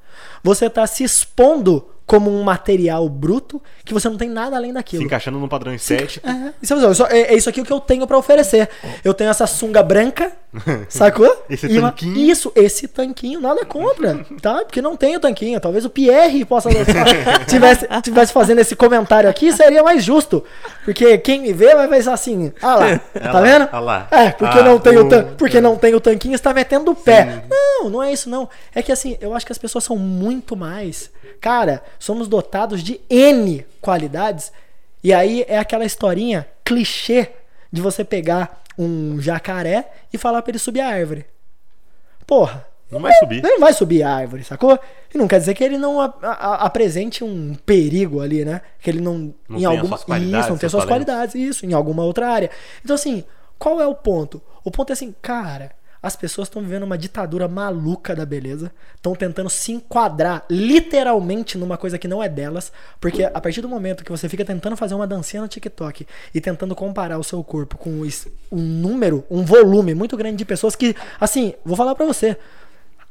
Você está se expondo como um material bruto que você não tem nada além Se daquilo. encaixando num padrão estético. É, isso é, isso é- é isso aqui o que eu tenho pra oferecer. Eu tenho essa sunga branca, sacou? Esse E uma- tanquinho. Isso, esse tanquinho, nada contra, tá? Porque não tem o tanquinho. Talvez o Pierre possa tivesse, tivesse fazendo esse comentário aqui, seria mais justo. Porque quem me vê vai pensar assim, ah lá, tá lá, vendo? ah lá. É, porque, Ah, não tem o o- tan- porque não tem o tanquinho, está metendo o pé. Não, não é isso não. É que assim, eu acho que as pessoas são muito mais. Cara, somos dotados de N qualidades. E aí é aquela historinha clichê de você pegar um jacaré e falar pra ele subir a árvore. Porra. Não vai subir. Ele não vai subir a árvore, sacou? E não quer dizer que ele não a- a- apresente um perigo ali, né? Que ele não. Não em alguma. qualidades, isso, não tem suas talentos. qualidades, isso, em alguma outra área. Então, assim, qual é o ponto? O ponto é assim, cara, as pessoas estão vivendo uma ditadura maluca da beleza, estão tentando se enquadrar literalmente numa coisa que não é delas, porque a partir do momento que você fica tentando fazer uma dancinha no TikTok e tentando comparar o seu corpo com um número, um volume muito grande de pessoas que, assim, vou falar pra você,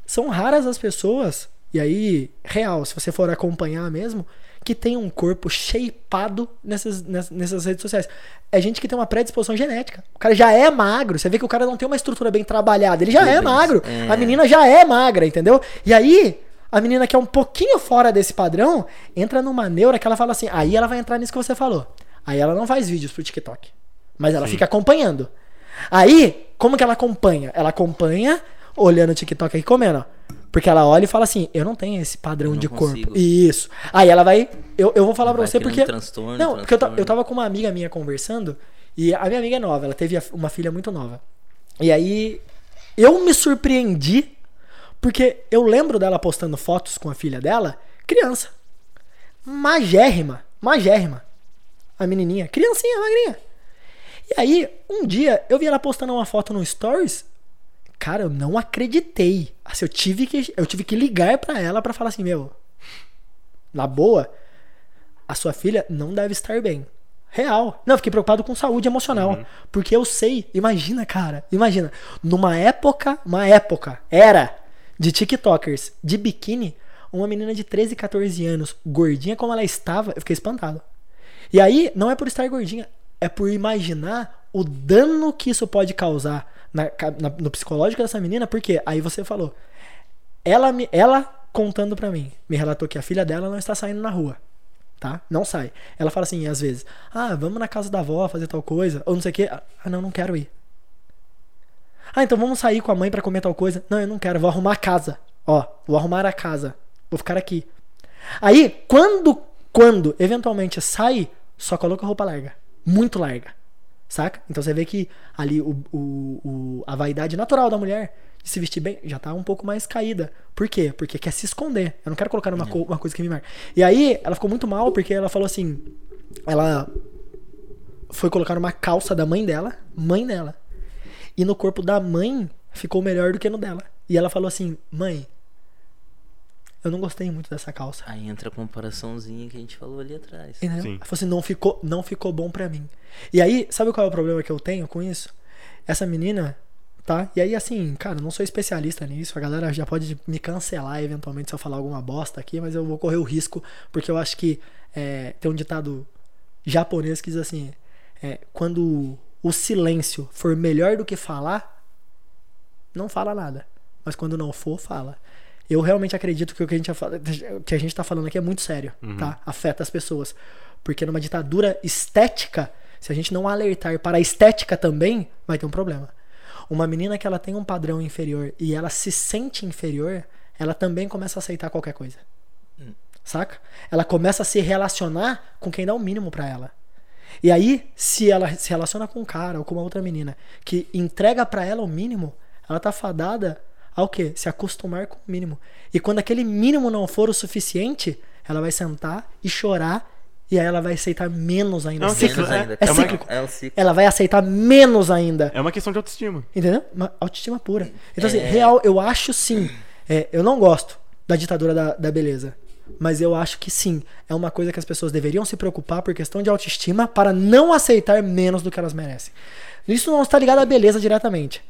são raras as pessoas, e aí, real, se você for acompanhar mesmo, que tem um corpo shapeado nessas, ness- nessas redes sociais. É gente que tem uma predisposição genética. O cara já é magro, você vê que o cara não tem uma estrutura bem trabalhada, ele já é Rubens, magro. é. A menina já é magra, entendeu? E aí, a menina que é um pouquinho fora desse padrão, entra numa neura que ela fala assim, aí ela vai entrar nisso que você falou. Aí ela não faz vídeos pro TikTok, mas ela fica acompanhando. Aí, como que ela acompanha? Ela acompanha olhando o TikTok aqui comendo, ó. Porque ela olha e fala assim, eu não tenho esse padrão de corpo. consigo. Isso. Aí ela vai. Eu, eu vou falar pra Vai você porque. transtorno, não, porque eu, ta- transtorno. eu tava com uma amiga minha conversando. E a minha amiga é nova, ela teve uma filha muito nova. E aí eu me surpreendi porque eu lembro dela postando fotos com a filha dela, criança. Magérrima, magérrima. A menininha, criancinha, magrinha. E aí, um dia, eu vi ela postando uma foto no Stories. Cara, eu não acreditei. Assim, eu tive que, eu tive que ligar pra ela pra falar assim, meu, na boa, a sua filha não deve estar bem. Real. Não, eu fiquei preocupado com saúde emocional. Porque eu sei, imagina, cara, imagina, numa época, uma época, era de TikTokers de biquíni, uma menina de 13, 14 anos, gordinha como ela estava, eu fiquei espantado. E aí, não é por estar gordinha, é por imaginar o dano que isso pode causar na na- no psicológico dessa menina, porque aí você falou, ela, me, ela contando pra mim, me relatou que a filha dela não está saindo na rua. Tá? Não sai. Ela fala assim, às vezes, ah, vamos na casa da avó fazer tal coisa, ou não sei o quê. Ah, não, não quero ir. Ah, então vamos sair com a mãe pra comer tal coisa. Não, eu não quero, vou arrumar a casa. Ó, vou arrumar a casa. Vou ficar aqui. Aí, quando, quando eventualmente sai, só coloca roupa larga. Muito larga. Saca? Então você vê que ali o, o, o- a vaidade natural da mulher de se vestir bem já tá um pouco mais caída. Por quê? Porque quer se esconder. Eu não quero colocar numa co- uma coisa que me marca. E aí ela ficou muito mal porque ela falou assim. Ela foi colocar uma calça da mãe dela, mãe dela. E no corpo da mãe ficou melhor do que no dela. E ela falou assim: mãe, eu não gostei muito dessa calça. Aí entra a comparaçãozinha que a gente falou ali atrás. Entendeu? Sim. Falou assim, não ficou, não ficou bom pra mim. E aí, sabe qual é o problema que eu tenho com isso? Essa menina Tá? E aí, assim, cara, não sou especialista nisso. A galera já pode me cancelar eventualmente se eu falar alguma bosta aqui, mas eu vou correr o risco, porque eu acho que é, tem um ditado japonês que diz assim: é, quando o silêncio for melhor do que falar, não fala nada. Mas quando não for, fala. Eu realmente acredito que o que a gente, que a gente tá falando aqui é muito sério, Uhum. tá? Afeta as pessoas. Porque numa ditadura estética, se a gente não alertar para a estética também, vai ter um problema. Uma menina que ela tem um padrão inferior e ela se sente inferior, ela também começa a aceitar qualquer coisa. Saca? Ela começa a se relacionar com quem dá o mínimo pra ela. E aí, se ela se relaciona com um cara ou com uma outra menina que entrega pra ela o mínimo, ela tá fadada ao quê? Se acostumar com o mínimo. E quando aquele mínimo não for o suficiente, ela vai sentar e chorar e aí ela vai aceitar menos ainda. É um É cíclico. ciclo, Menos né? ainda. É É uma- cíclico. É um ciclo. Ela vai aceitar menos ainda. É uma questão de autoestima. Entendeu? Uma autoestima pura. Então, assim, É. real, eu acho sim. é, eu não gosto da ditadura da, da beleza. Mas eu acho que sim. É uma coisa que as pessoas deveriam se preocupar por questão de autoestima para não aceitar menos do que elas merecem. Isso não está ligado à beleza diretamente.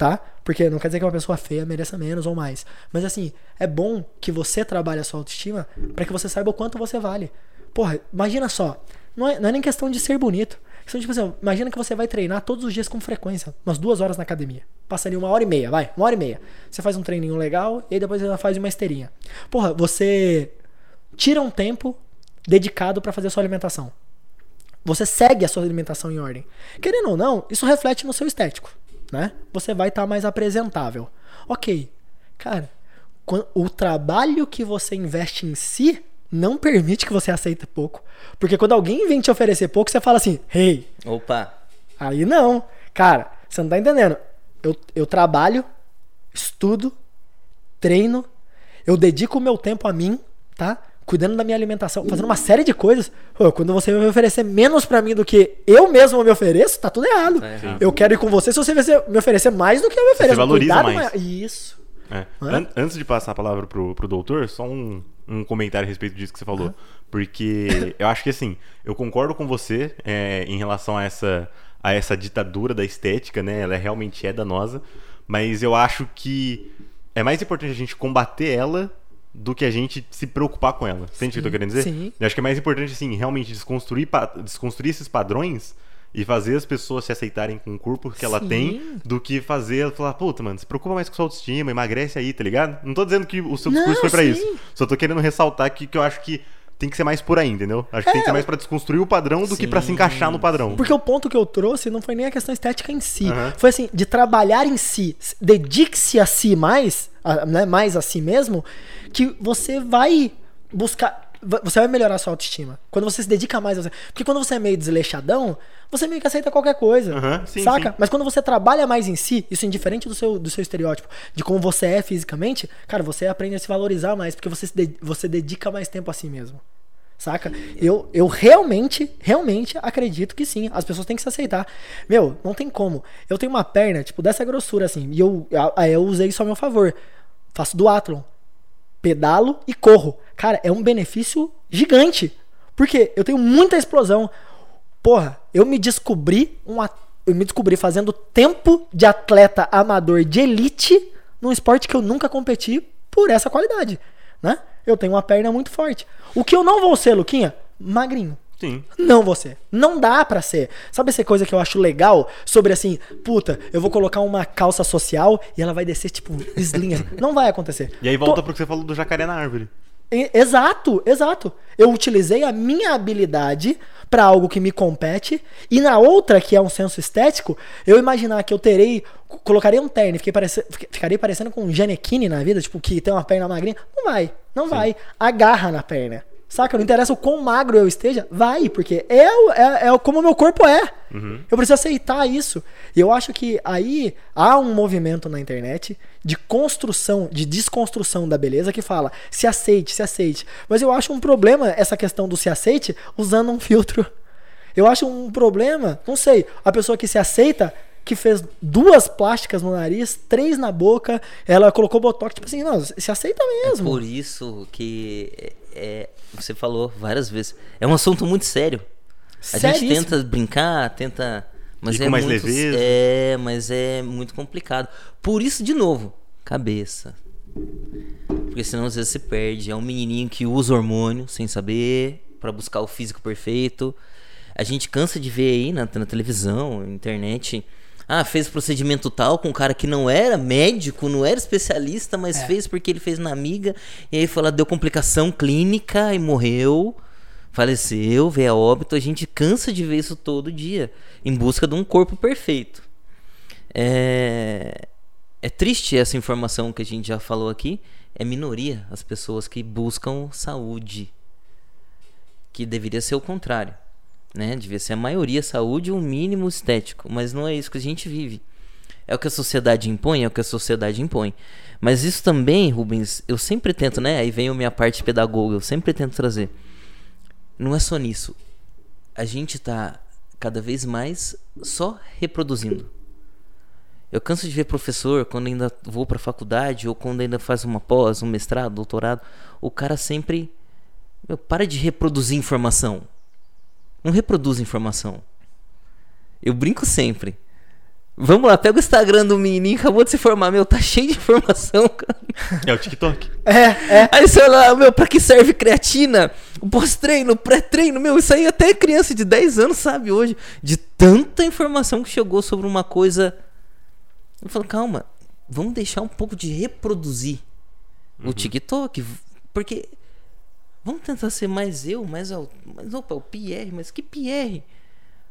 Tá? Porque não quer dizer que uma pessoa feia mereça menos ou mais. Mas assim, é bom que você trabalhe a sua autoestima para que você saiba o quanto você vale. Porra, imagina só. Não é, não é nem questão de ser bonito. É questão de, tipo assim, imagina que você vai treinar todos os dias com frequência, umas duas horas na academia. Passa ali uma hora e meia, vai, uma hora e meia. Você faz um treininho legal e aí depois você faz uma esteirinha. Porra, você tira um tempo dedicado para fazer a sua alimentação. Você segue a sua alimentação em ordem. Querendo ou não, isso reflete no seu estético, né? Você vai estar mais apresentável. Ok, cara, o trabalho que você investe em si não permite que você aceite pouco. Porque quando alguém vem te oferecer pouco, você fala assim, hey, Opa. Aí não. Cara, você não tá entendendo. Eu, eu trabalho, estudo, treino, eu dedico o meu tempo a mim, tá? Cuidando da minha alimentação, fazendo uma série de coisas. Pô, quando você vai me oferecer menos pra mim do que eu mesmo me ofereço, tá tudo errado. Errado. Eu quero ir com você se você me oferecer mais do que eu me ofereço. valoriza Cuidado mais. Isso. É. An- antes de passar a palavra pro, pro doutor, só um, um comentário a respeito disso que você falou. Porque eu acho que assim, eu concordo com você é, em relação a essa, a essa ditadura da estética, né? Ela realmente é danosa. Mas eu acho que é mais importante a gente combater ela do que a gente se preocupar com ela. Entende o que eu tô querendo dizer? sim. Eu acho que é mais importante, assim, realmente desconstruir, desconstruir esses padrões e fazer as pessoas se aceitarem com o corpo que ela Sim. tem do que fazer ela falar, puta, mano, se preocupa mais com sua autoestima, emagrece aí, tá ligado? Não tô dizendo que o seu discurso Não, foi pra sim. isso. Só tô querendo ressaltar que, que eu acho que tem que ser mais por aí, entendeu? Acho que tem que ser mais pra desconstruir o padrão do que pra se Sim, encaixar no padrão. Porque o ponto que eu trouxe não foi nem a questão estética em si. Aham. Foi assim, de trabalhar em si. Dedique-se a si mais, né, mais a si mesmo, que você vai buscar. Você vai melhorar a sua autoestima. Quando você se dedica mais a você. Porque quando você é meio desleixadão, você meio que aceita qualquer coisa. Aham, sim, saca? sim. Mas quando você trabalha mais em si, isso indiferente do seu, do seu estereótipo, de como você é fisicamente, cara, você aprende a se valorizar mais, porque você, se de- você dedica mais tempo a si mesmo. Saca? Eu, eu realmente, realmente acredito que sim. As pessoas têm que se aceitar. Meu, não tem como. Eu tenho uma perna, tipo, dessa grossura, assim. E eu, a- eu usei isso a meu favor. Faço duatlon. Pedalo e corro. Cara, é um benefício gigante. Porque eu tenho muita explosão. Porra, eu me descobri um eu me descobri fazendo tempo de atleta amador de elite num esporte que eu nunca competi por essa qualidade, né? Eu tenho uma perna muito forte. O que eu não vou ser, Luquinha? Magrinho. Sim. Não você. Não dá pra ser. Sabe essa coisa que eu acho legal sobre assim, puta, eu vou colocar uma calça social e ela vai descer tipo assim. Não vai acontecer. E aí volta Tô- pro que você falou do jacaré na árvore. Exato, exato. Eu utilizei a minha habilidade pra algo que me compete e na outra, que é um senso estético, eu imaginar que eu terei, colocaria um terno e fiquei parece, ficaria parecendo com um Janequine na vida, tipo, que tem uma perna magrinha. Não vai, não vai. Agarra na perna. Saca? Não interessa o quão magro eu esteja, vai, porque é, é, é como o meu corpo é. Eu preciso aceitar isso. E eu acho que aí há um movimento na internet de construção, de desconstrução da beleza que fala se aceite, se aceite. Mas eu acho um problema essa questão do se aceite usando um filtro. Eu acho um problema, não sei, a pessoa que se aceita, que fez duas plásticas no nariz, três na boca, ela colocou botox, tipo assim, não, se aceita mesmo. Por isso que é, é- você falou várias vezes. É um assunto muito sério. A gente Seríssimo. tenta brincar, tenta Mas E é mais muito, leveza. É, mas é muito complicado. Por isso, de novo, cabeça. Porque senão às vezes se perde. É um menininho que usa hormônio sem saber pra buscar o físico perfeito. A gente cansa de ver aí na, na televisão, na internet. Ah, fez procedimento tal com um cara que não era médico, não era especialista, mas É. fez porque ele fez na amiga. E aí foi lá, deu complicação clínica e morreu. Faleceu, veio a óbito. A gente cansa de ver isso todo dia. Em busca de um corpo perfeito. É, é triste essa informação que a gente já falou aqui. É minoria as pessoas que buscam saúde. Que deveria ser o contrário. Né? Devia ser a maioria saúde o mínimo estético. Mas não é isso que a gente vive. É o que a sociedade impõe, é o que a sociedade impõe. Mas isso também, Rubens, eu sempre tento, né? Aí vem a minha parte pedagoga, eu sempre tento trazer. Não é só nisso. A gente tá cada vez mais só reproduzindo. Eu canso de ver professor quando ainda vou pra faculdade ou quando ainda faz uma pós, um mestrado, doutorado, o cara sempre meu, para de reproduzir informação. Não reproduz informação. Eu brinco sempre. Vamos lá, pega o Instagram do menininho, acabou de se formar, meu, tá cheio de informação, cara. É o TikTok. É, é. Aí você olha lá, meu, pra que serve creatina? O pós-treino, o pré-treino, meu, isso aí até criança de 10 anos sabe hoje. De tanta informação que chegou sobre uma coisa. Eu falo, calma, vamos deixar um pouco de reproduzir o TikTok. Porque. Vamos tentar ser mais eu, mais. Mas opa, o Pierre, mas que Pierre?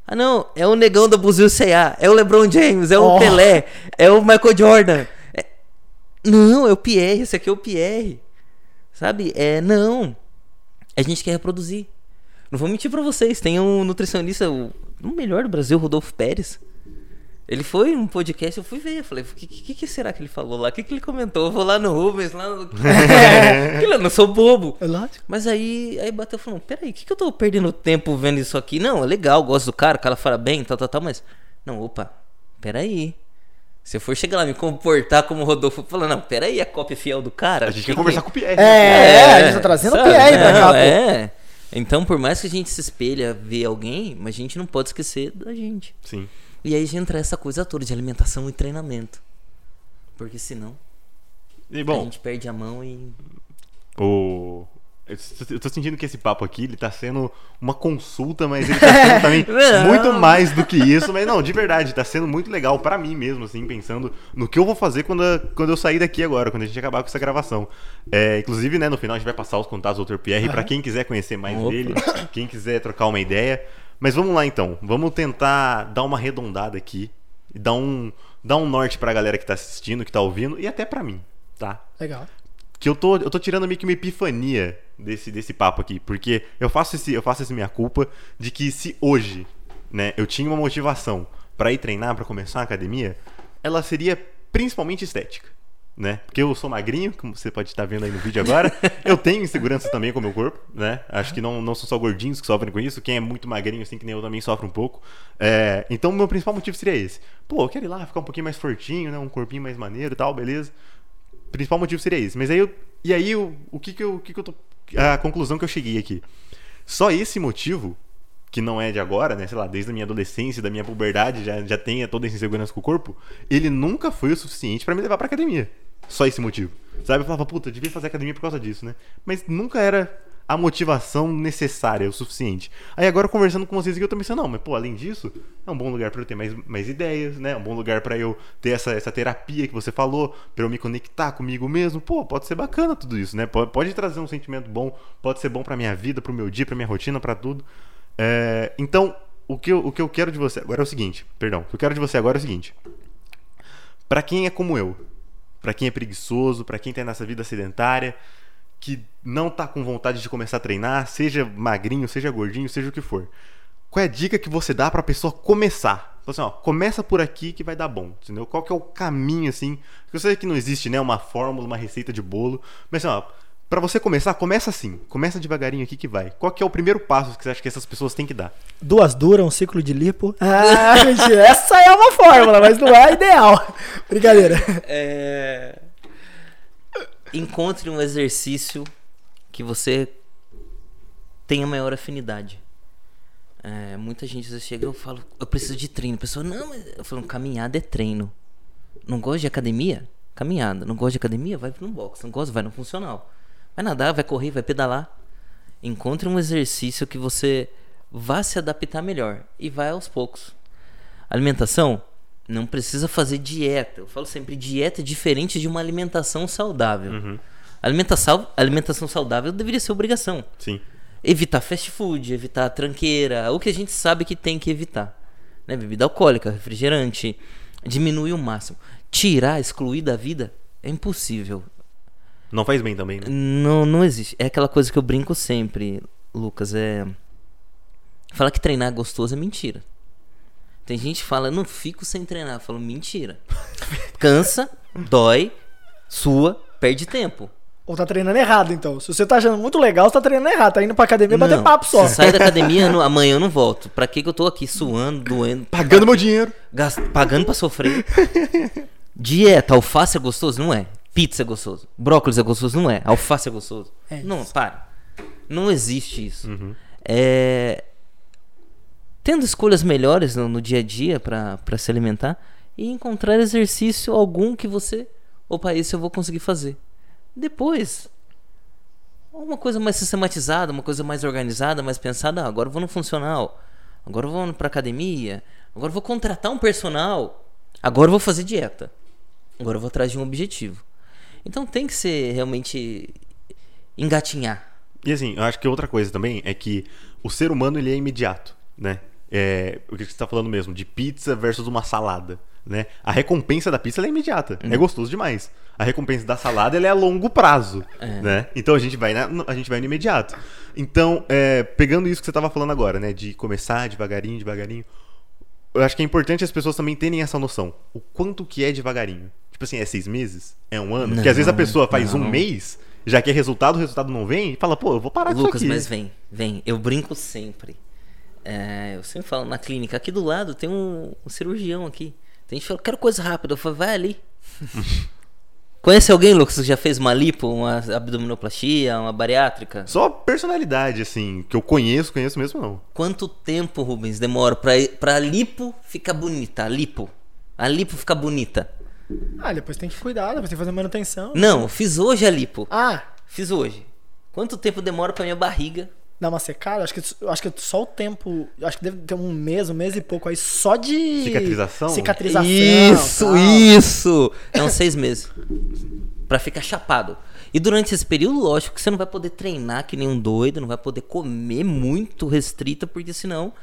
Ah não, é o negão da Buzil C.A., é o LeBron James, é o Oh. Pelé, é o Michael Jordan. É- Não, é o Pierre, esse aqui é o Pierre. Sabe? É, não. A gente quer reproduzir. Não vou mentir pra vocês, tem um nutricionista, o, o melhor do Brasil, Rodolfo Pérez. Ele foi num podcast, eu fui ver, eu falei, o que, que, que será que ele falou lá? O que, que ele comentou? Eu vou lá no Rubens, lá no... Eu não sou bobo. É lógico. Mas aí, aí bateu falando, peraí, o que, que eu tô perdendo tempo vendo isso aqui? Não, é legal, gosto do cara, o cara fala bem, tal, tal, tal, mas. Não, opa, peraí. Se eu for chegar lá e me comportar como o Rodolfo falando, não, peraí, a cópia fiel do cara. A gente que quer conversar que- com o Pierre. É, a gente tá trazendo o? Pierre pra cá, Não, pô. É. Então, por mais que a gente se espelha ver alguém, mas a gente não pode esquecer da gente. Sim. E aí já entra essa coisa toda de alimentação e treinamento. Porque senão E a bom, gente perde a mão e. o. Eu tô- sentindo que esse papo aqui, ele tá sendo uma consulta, mas ele tá sendo também muito mais do que isso. Mas não, de verdade, tá sendo muito legal pra mim mesmo, assim, pensando no que eu vou fazer quando, a- quando eu sair daqui agora, quando a gente acabar com essa gravação. É, inclusive, né, no final a gente vai passar os contatos do Dr. Pierre pra quem quiser conhecer mais Opa. dele, quem quiser trocar uma ideia. Mas vamos lá então, vamos tentar dar uma arredondada aqui e dar um, dar um norte pra galera que tá assistindo, que tá ouvindo e até pra mim, tá? Legal. que eu tô, eu tô tirando meio que uma epifania desse, desse papo aqui, porque eu faço esse, eu faço essa minha culpa de que se hoje, né, eu tinha uma motivação pra ir treinar, pra começar a academia, ela seria principalmente estética, né? Porque eu sou magrinho, como você pode estar vendo aí no vídeo agora, eu tenho insegurança também com o meu corpo, né? Acho que não, não são só gordinhos que sofrem com isso, quem é muito magrinho, assim que nem eu também sofre um pouco. É, então, o meu principal motivo seria esse. Pô, eu quero ir lá ficar um pouquinho mais fortinho, né? Um corpinho mais maneiro e tal, beleza principal motivo seria esse. Mas aí eu. E aí eu, o que que eu. O que que eu tô. A conclusão que eu cheguei aqui. Só esse motivo, que não é de agora, né? Sei lá, desde a minha adolescência, da minha puberdade, já, já tenha toda essa insegurança com o corpo, ele nunca foi o suficiente pra me levar pra academia. Só esse motivo. Sabe? Eu falava, puta, eu devia fazer academia por causa disso, né? Mas nunca era a motivação necessária, o suficiente. Aí agora conversando com vocês aqui, eu tô pensando, não, mas pô, além disso, é um bom lugar pra eu ter mais, mais ideias, né? É um bom lugar pra eu ter essa, essa terapia que você falou, pra eu me conectar comigo mesmo. Pô, pode ser bacana tudo isso, né? Pode, pode trazer um sentimento bom, pode ser bom pra minha vida, pro meu dia, pra minha rotina, pra tudo. É, então, o que, eu, o que eu quero de você agora é o seguinte, perdão, o que eu quero de você agora é o seguinte. Pra quem é como eu, pra quem é preguiçoso, pra quem tá nessa vida sedentária, que não tá com vontade de começar a treinar, seja magrinho, seja gordinho, seja o que for. Qual é a dica que você dá pra pessoa começar? Fala assim, ó, começa por aqui que vai dar bom, entendeu? Qual que é o caminho, assim? Eu sei que não existe, né, uma fórmula, uma receita de bolo, mas assim, ó, pra você começar, começa assim. Começa devagarinho aqui que vai. Qual que é o primeiro passo que você acha que essas pessoas têm que dar? Duas duras, um ciclo de lipo. Ah, mentira. Essa é uma fórmula, mas não é a ideal. Brincadeira. É... Encontre um exercício que você tenha maior afinidade. É, muita gente às vezes chega e eu falo, eu preciso de treino. A pessoa, não, mas eu falo, caminhada é treino. Não gosta de academia? Caminhada. Não gosta de academia? Vai no box. Não gosta? Vai no funcional. Vai nadar, vai correr, vai pedalar. Encontre um exercício que você vá se adaptar melhor. E vai aos poucos. Alimentação, não precisa fazer dieta. Eu falo sempre, dieta é diferente de uma alimentação saudável. Uhum. Alimentação, alimentação saudável deveria ser obrigação. Sim. Evitar fast food, evitar tranqueira, o que a gente sabe que tem que evitar. Né? Bebida alcoólica, refrigerante, diminuir o máximo. Tirar, excluir da vida é impossível. Não faz bem também, né? Não, não existe. É aquela coisa que eu brinco sempre, Lucas. É. Falar que treinar é gostoso é mentira. Tem gente que fala, não fico sem treinar. Eu falo, mentira. Cansa, dói, sua, perde tempo. Ou tá treinando errado, então. Se você tá achando muito legal, você tá treinando errado. Tá indo pra academia bater Não, papo só. se Sai da academia, no- amanhã eu não volto. Pra que, que eu tô aqui suando, doendo, Pagando meu dinheiro. gast- pagando pra sofrer? Dieta, alface é gostoso? Não é. Pizza é gostoso. Brócolis é gostoso? Não é. Alface é gostoso? É não, para. Não existe isso. É... Tendo escolhas melhores no, no dia a dia pra pra se alimentar e encontrar exercício algum que você. Opa, esse eu vou conseguir fazer. Depois, uma coisa mais sistematizada, uma coisa mais organizada, mais pensada. Ah, agora eu vou no funcional. Agora eu vou pra academia. Agora eu vou contratar um personal. Agora eu vou fazer dieta. Agora eu vou atrás de um objetivo. Então tem que ser realmente engatinhar. E assim, eu acho que outra coisa também é que o ser humano ele é imediato, né? É, o que você está falando mesmo, de pizza versus uma salada, né? A recompensa da pizza é imediata, é gostoso demais. A recompensa da salada é a longo prazo, né? Então a gente vai na- a gente vai no imediato. Então, é, pegando isso que você estava falando agora, né? De começar devagarinho, devagarinho. Eu acho que é importante as pessoas também terem essa noção. O quanto que é devagarinho. Tipo assim, é seis meses? É um ano? Porque às vezes a Não, pessoa faz um não. mês, já quer resultado, o resultado não vem, e fala, pô, eu vou parar Lucas, aqui. mas vem, vem. Eu brinco sempre. É, eu sempre falo na clínica, aqui do lado tem um, um cirurgião aqui. Tem gente que fala, quero coisa rápida. Eu falo, vai ali. Conhece alguém, Lucas, que já fez uma lipo, uma abdominoplastia, uma bariátrica? Só personalidade, assim, que eu conheço, conheço mesmo não. Quanto tempo, Rubens, demora pra, pra lipo ficar bonita? A lipo. A lipo ficar bonita. Ah, depois tem que cuidar, depois tem que fazer manutenção. Não, fiz hoje a lipo. Ah, Fiz hoje. Quanto tempo demora pra minha barriga? dá uma secada? Acho que, acho que só o tempo. Acho que deve ter um mês, um mês e pouco aí só de. Cicatrização? Cicatrização. Isso, tal. isso! É uns seis meses. Pra ficar chapado. E durante esse período, lógico que você não vai poder treinar que nem um doido, não vai poder comer muito restrita, porque senão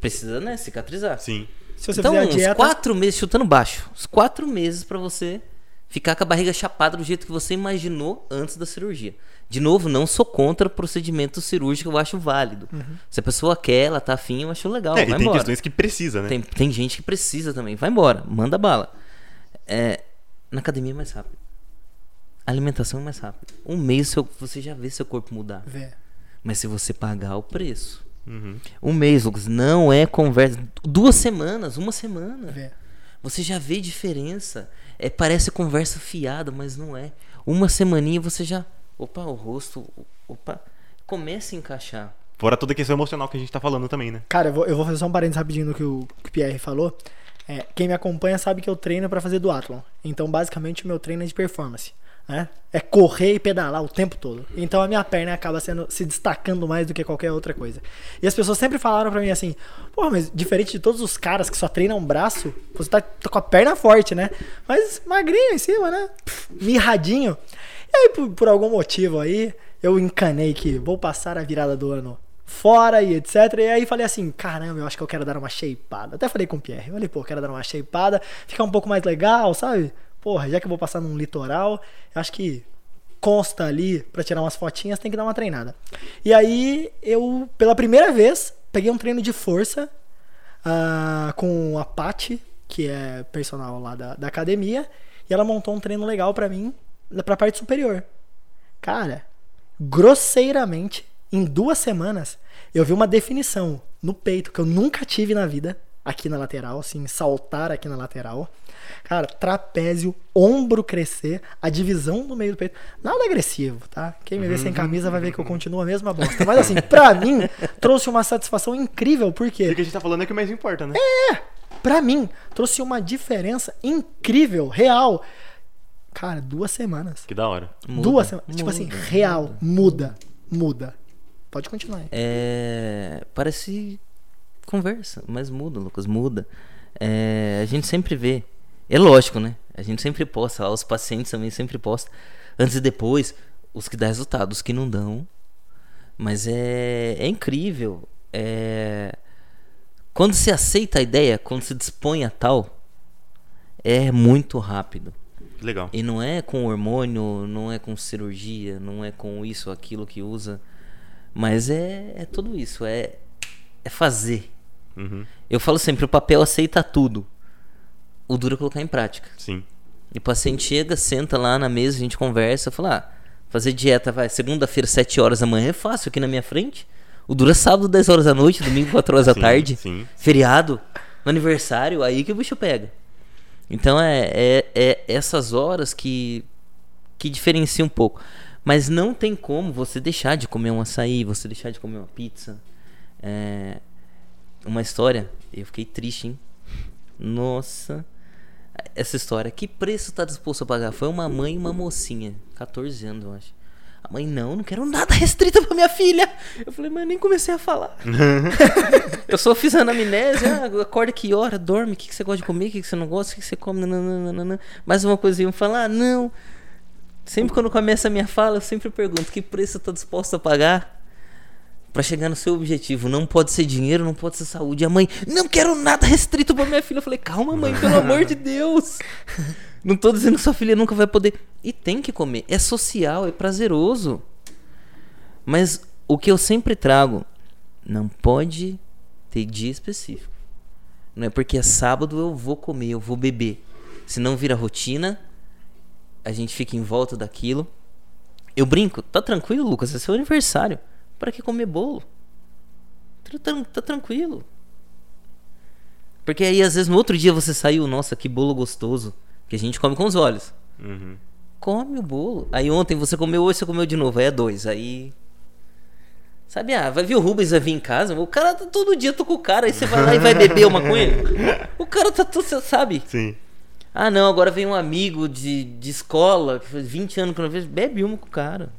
precisa, né, cicatrizar. Sim. Se você então, fizer a uns dieta. quatro meses, chutando baixo, uns quatro meses pra você ficar com a barriga chapada do jeito que você imaginou antes da cirurgia. De novo, não sou contra o procedimento cirúrgico, eu acho válido. Se a pessoa quer, ela tá afim, eu acho legal. é, vai e tem embora. questões que precisa, né? Tem, tem gente que precisa também. Vai embora, manda bala. É, na academia é mais rápido. A alimentação é mais rápido. Um mês seu- você já vê seu corpo mudar. Vê. Mas se você pagar o preço. Uhum. Um mês, Lucas, não é conversa. Duas semanas, uma semana. Vê. Você já vê diferença. É, parece conversa fiada, mas não é. Uma semaninha você já. Opa, o rosto. Opa. Começa a encaixar. Fora toda a questão emocional que a gente tá falando também, né? Cara, eu vou, eu vou fazer só um parênteses rapidinho no que o, que o Pierre falou. É, quem me acompanha sabe que eu treino pra fazer duatlon. Então, basicamente, o meu treino é de performance. Né? É correr e pedalar o tempo todo. Então, a minha perna acaba sendo, se destacando mais do que qualquer outra coisa. E as pessoas sempre falaram pra mim assim: Pô, mas diferente de todos os caras que só treinam braço, você tá, tá com a perna forte, né? Mas magrinho em cima, né? Pff, mirradinho. E aí, por, por algum motivo aí, eu encanei que vou passar a virada do ano fora e etc. E aí falei assim, caramba, eu acho que eu quero dar uma shapeada. Até falei com o Pierre, eu falei, pô, eu quero dar uma shapeada, ficar um pouco mais legal, sabe? Porra, já que eu vou passar num litoral, acho que consta ali pra tirar umas fotinhas, tem que dar uma treinada. E aí eu, pela primeira vez, peguei um treino de força ah, com a Paty, que é personal lá da, da academia, e ela montou um treino legal pra mim, pra parte superior. Cara, grosseiramente, em duas semanas, eu vi uma definição no peito que eu nunca tive na vida. aqui na lateral, assim, saltar aqui na lateral. Cara, trapézio, ombro crescer, a divisão no meio do peito. Nada agressivo, tá? Quem me vê sem camisa vai ver que eu continuo a mesma bosta. Mas assim, pra mim, trouxe uma satisfação incrível, porque o que a gente tá falando é que o mais importa, né? pra mim, trouxe uma diferença incrível, real. Cara, duas semanas. Que da hora. Muda, duas semanas. Tipo assim, real, muda, muda. Pode continuar aí. É, parece conversa, mas muda, Lucas, muda. É, a gente sempre vê. É lógico, né? A gente sempre posta, lá, os pacientes também sempre postam. Antes e depois, os que dão resultado, os que não dão. Mas é, é incrível. É, quando se aceita a ideia, quando se dispõe a tal, é muito rápido. Legal. E não é com hormônio, não é com cirurgia, não é com isso, aquilo que usa. Mas é, é tudo isso, é, é fazer. Uhum. Eu falo sempre, o papel aceita tudo. O duro é colocar em prática. Sim. E o paciente chega, senta lá na mesa, a gente conversa, fala, ah, fazer dieta, vai, segunda-feira, 7 horas da manhã é fácil aqui na minha frente. O duro é sábado, 10 horas da noite, domingo, 4 horas da Sim, tarde. sim. Feriado, no aniversário, aí que o bicho pega. Então é, é, é essas horas que, que diferencia um pouco. Mas não tem como você deixar de comer um açaí, você deixar de comer uma pizza. É, uma história, eu fiquei triste, hein? Nossa. Essa história, que preço tá disposto a pagar? Foi uma mãe e uma mocinha, 14 anos, eu acho. A mãe, não, não quero nada restrito pra minha filha. Eu falei, mas nem comecei a falar. eu só fiz anamnese, ah, acorda que hora, dorme, o que, que você gosta de comer, o que, que você não gosta, o que, que você come, nananana. mais uma coisa iam falar, ah, não. Sempre quando começa a minha fala, eu sempre pergunto, que preço tá disposto a pagar? Pra chegar no seu objetivo. Não pode ser dinheiro, não pode ser saúde. A mãe, não quero nada restrito pra minha filha. Eu falei, calma, mãe, pelo amor de Deus. Não tô dizendo que sua filha nunca vai poder. E tem que comer. É social, é prazeroso. Mas o que eu sempre trago, não pode ter dia específico. Não é porque é sábado eu vou comer, eu vou beber. Se não vira rotina, a gente fica em volta daquilo. Eu brinco, tá tranquilo, Lucas? É seu aniversário. Para que comer bolo? Tá, tá tranquilo. Porque aí, às vezes, no outro dia você saiu, nossa, que bolo gostoso. Que a gente come com os olhos. Uhum. Come o bolo. Aí ontem você comeu, hoje você comeu de novo. Aí é dois. Aí. Sabe, ah, vai vir o Rubens, vai vir em casa. O cara tá todo dia, tô com o cara. Aí você vai lá e vai beber uma com ele. O cara tá todo, você sabe? Sim. Ah, não, agora vem um amigo de, de escola, que faz 20 anos que eu não vejo, bebe uma com o cara.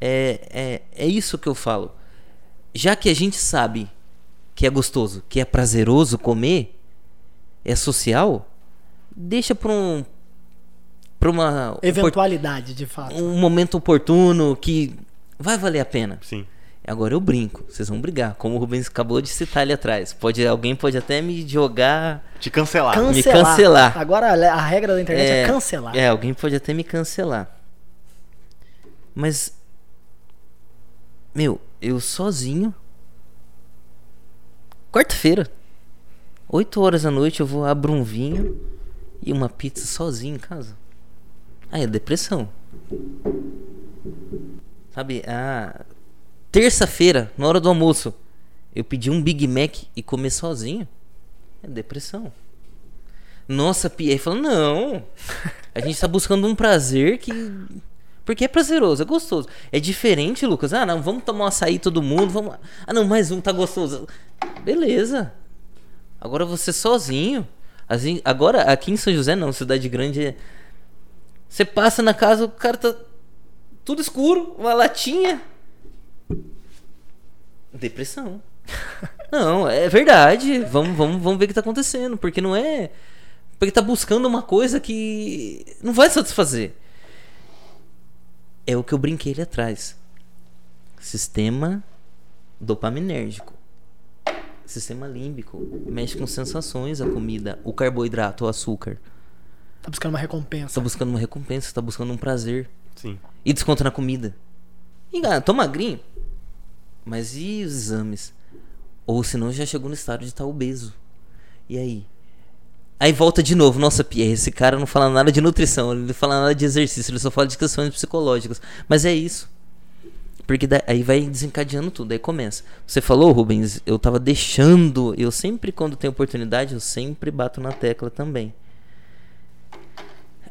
É, é, é isso que eu falo. Já que a gente sabe que é gostoso, que é prazeroso comer, é social, deixa pra um. pra uma. Eventualidade, de fato. um momento oportuno que vai valer a pena. Sim. Agora eu brinco, vocês vão brigar, como o Rubens acabou de citar ali atrás. Pode, alguém pode até me jogar Te cancelar. Cancelar. me cancelar. Agora a a regra da internet é, cancelar. É, alguém pode até me cancelar. Mas. Meu, eu sozinho. Quarta-feira. 8 horas da noite eu vou abrir um vinho e uma pizza sozinho em casa. Aí é depressão. Sabe? Ah, terça-feira, na hora do almoço, eu pedi um Big Mac e comer sozinho. É depressão. Nossa, aí falou, não. A gente tá buscando um prazer que. Porque é prazeroso, é gostoso. É diferente, Lucas. Ah, não, vamos tomar um açaí todo mundo. Vamos. Ah, não, mais um tá gostoso. Beleza. Agora você sozinho. Assim, agora, aqui em São José, não, cidade grande é. Você passa na casa, o cara tá tudo escuro, uma latinha. Depressão. Não, é verdade. Vamos, vamos, vamos ver o que tá acontecendo. Porque não é. Porque tá buscando uma coisa que não vai satisfazer. É o que eu brinquei ali atrás. Sistema dopaminérgico. Sistema límbico. Mexe com sensações a comida, o carboidrato, o açúcar. Tá buscando uma recompensa. tá buscando uma recompensa, tá buscando um prazer. Sim. E desconto na comida. E, tô magrinho. Mas e os exames? Ou senão já chegou no estado de estar obeso. E aí? Aí volta de novo. Nossa, Pierre, esse cara não fala nada de nutrição, ele não fala nada de exercício, ele só fala de questões psicológicas. Mas é isso. Porque daí, aí vai desencadeando tudo, aí começa. Você falou, Rubens, eu tava deixando. Eu sempre, quando tenho oportunidade, eu sempre bato na tecla também.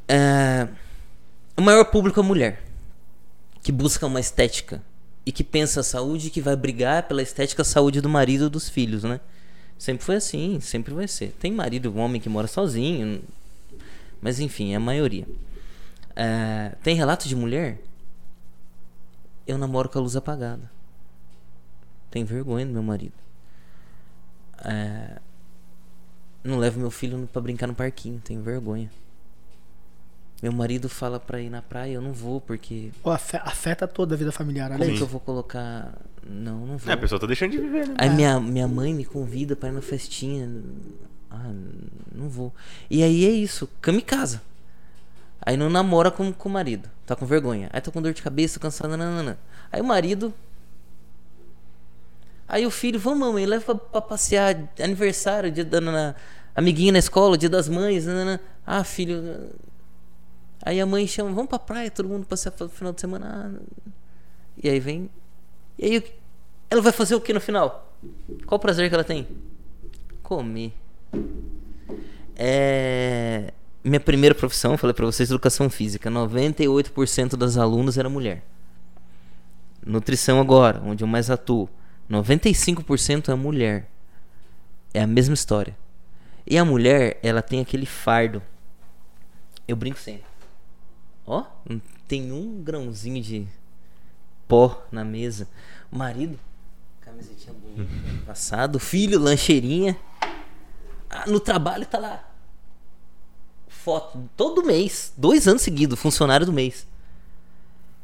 É, o maior público é mulher. Que busca uma estética. E que pensa a saúde e que vai brigar pela estética a saúde do marido e dos filhos, né? Sempre foi assim, sempre vai ser. Tem marido, homem que mora sozinho. Mas enfim, é a maioria. É, tem relato de mulher? Eu namoro com a luz apagada. Tem vergonha do meu marido. É, não levo meu filho para brincar no parquinho, tenho vergonha. Meu marido fala pra ir na praia, eu não vou, porque. Pô, afe- afeta toda a vida familiar, Como isso. que eu vou colocar. Não, não vou. É, a pessoa tá deixando de viver, né? Aí minha, minha mãe me convida pra ir na festinha. Ah, não vou. E aí é isso, kamikaze. Aí não namora com, com o marido. Tá com vergonha. Aí tá com dor de cabeça, cansada, nanana. Aí o marido. Aí o filho, vamos mamãe, leva pra, pra passear, aniversário, dia da nana, amiguinha na escola, dia das mães, nanana. Ah, filho. Aí a mãe chama, vamos pra praia, todo mundo passear no final de semana. E aí vem. E aí ela vai fazer o que no final? Qual o prazer que ela tem? Comer. É. Minha primeira profissão, falei pra vocês, educação física. 98% das alunas era mulher. Nutrição agora, onde eu mais atuo. 95% é mulher. É a mesma história. E a mulher, ela tem aquele fardo. Eu brinco sempre. Ó, não tem um grãozinho de pó na mesa. O marido, camisetinha bonita, passado. Filho, lancheirinha. Ah, no trabalho tá lá. Foto todo mês, dois anos seguidos, funcionário do mês.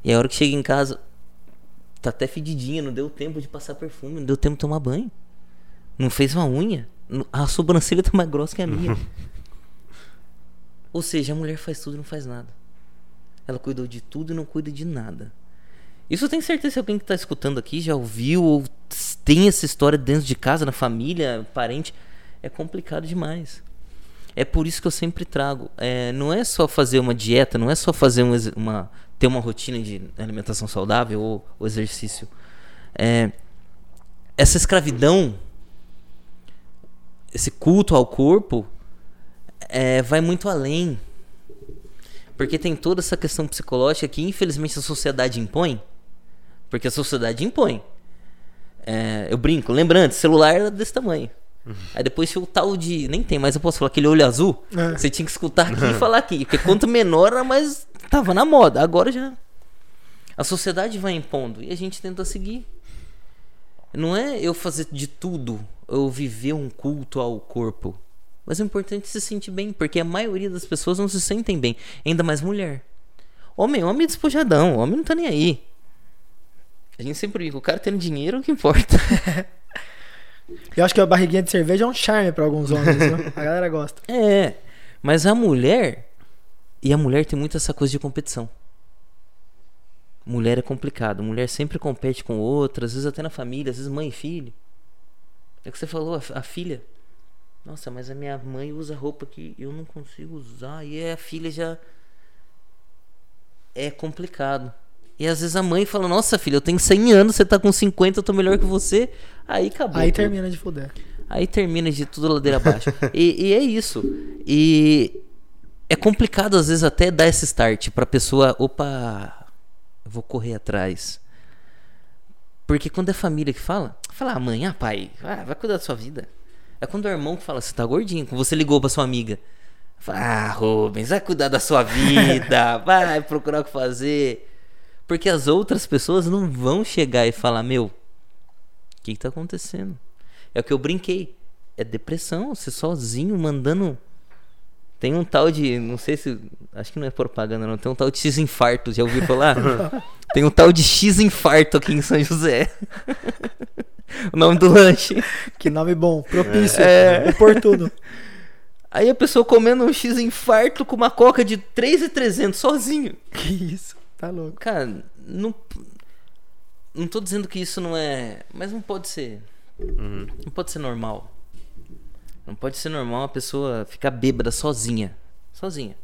E a hora que chega em casa, tá até fedidinha, não deu tempo de passar perfume, não deu tempo de tomar banho. Não fez uma unha. A sobrancelha tá mais grossa que a minha. Ou seja, a mulher faz tudo e não faz nada. Ela cuidou de tudo e não cuida de nada. Isso eu tenho certeza que alguém que tá escutando aqui já ouviu ou tem essa história dentro de casa, na família, parente. É complicado demais. É por isso que eu sempre trago. É, não é só fazer uma dieta, não é só fazer um, ex- uma, ter uma rotina de alimentação saudável ou, ou exercício. É, essa escravidão, esse culto ao corpo, é, vai muito além. Porque tem toda essa questão psicológica que infelizmente a sociedade impõe. Porque a sociedade impõe. É, eu brinco, lembrando, celular era desse tamanho. Aí depois tinha o tal de. Nem tem, mas eu posso falar aquele olho azul. É. Você tinha que escutar aqui e falar aqui. Porque quanto menor era mais. Tava na moda. Agora já. A sociedade vai impondo e a gente tenta seguir. Não é eu fazer de tudo, eu viver um culto ao corpo. Mas o importante é se sentir bem, porque a maioria das pessoas não se sentem bem. Ainda mais mulher. Homem, homem é despojadão, homem não tá nem aí. A gente sempre brinca, o cara tendo dinheiro é o que importa. Eu acho que a barriguinha de cerveja é um charme pra alguns homens, viu? A galera gosta. É, mas a mulher. E a mulher tem muito essa coisa de competição. Mulher é complicado. Mulher sempre compete com outra, às vezes até na família, às vezes mãe e filho. É o que você falou, a, a filha. Nossa, mas a minha mãe usa roupa que eu não consigo usar. E a filha já. É complicado. E às vezes a mãe fala: Nossa, filha, eu tenho 100 anos, você tá com 50, eu tô melhor que você. Aí acabou. Aí tudo. termina de fuder. Aí termina de tudo ladeira abaixo. e, e é isso. E é complicado às vezes até dar esse start pra pessoa, opa, eu vou correr atrás. Porque quando é família que fala, fala, ah, mãe, ah, pai, ah, vai cuidar da sua vida. É quando o irmão fala, você tá gordinho, quando você ligou pra sua amiga. Fala, ah, Rubens, vai cuidar da sua vida, vai procurar o que fazer. Porque as outras pessoas não vão chegar e falar, meu, o que, que tá acontecendo? É o que eu brinquei. É depressão, você sozinho mandando. Tem um tal de. Não sei se. Acho que não é propaganda, não. Tem um tal de X infarto, já ouviu falar? Tem um tal de X infarto aqui em São José. o nome do lanche. Que nome bom, propício, É. oportuno. Aí a pessoa comendo um X infarto com uma coca de 3,300 sozinho. Que isso, tá louco. Cara, não. Não tô dizendo que isso não é. Mas não pode ser. Não pode ser normal. Não pode ser normal uma pessoa ficar bêbada sozinha. Sozinha.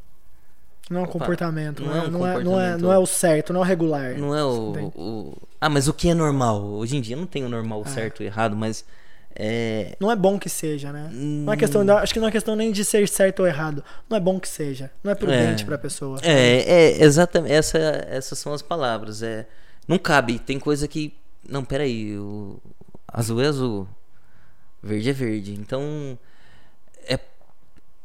Não é um comportamento, não não, é um não, é, não, é, comportamento. não é o certo, não é o regular. Não é o, o- Ah, mas o que é normal? Hoje em dia não tem o normal É. certo e errado, mas. É. Não é bom que seja, né? Não é Hum. questão, acho que não é questão nem de ser certo ou errado. Não é bom que seja. Não é prudente É. pra pessoa. É, é exatamente. Essa, essas são as palavras. É, não cabe. Tem coisa que. Não, peraí. O azul é azul. Verde é verde. Então. É,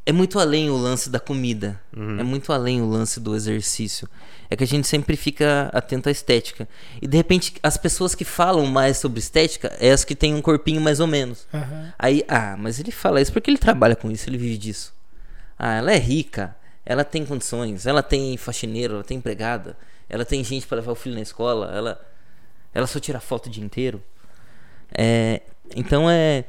é muito além o lance da comida. É muito além o lance do exercício. É que a gente sempre fica atento à estética. E de repente, as pessoas que falam mais sobre estética é as que têm um corpinho mais ou menos. Aham. Aí, ah, mas ele fala isso porque ele trabalha com isso, ele vive disso. Ah, ela é rica, ela tem condições, ela tem faxineiro, ela tem empregada, ela tem gente para levar o filho na escola, ela, ela só tira foto o dia inteiro. É, então é,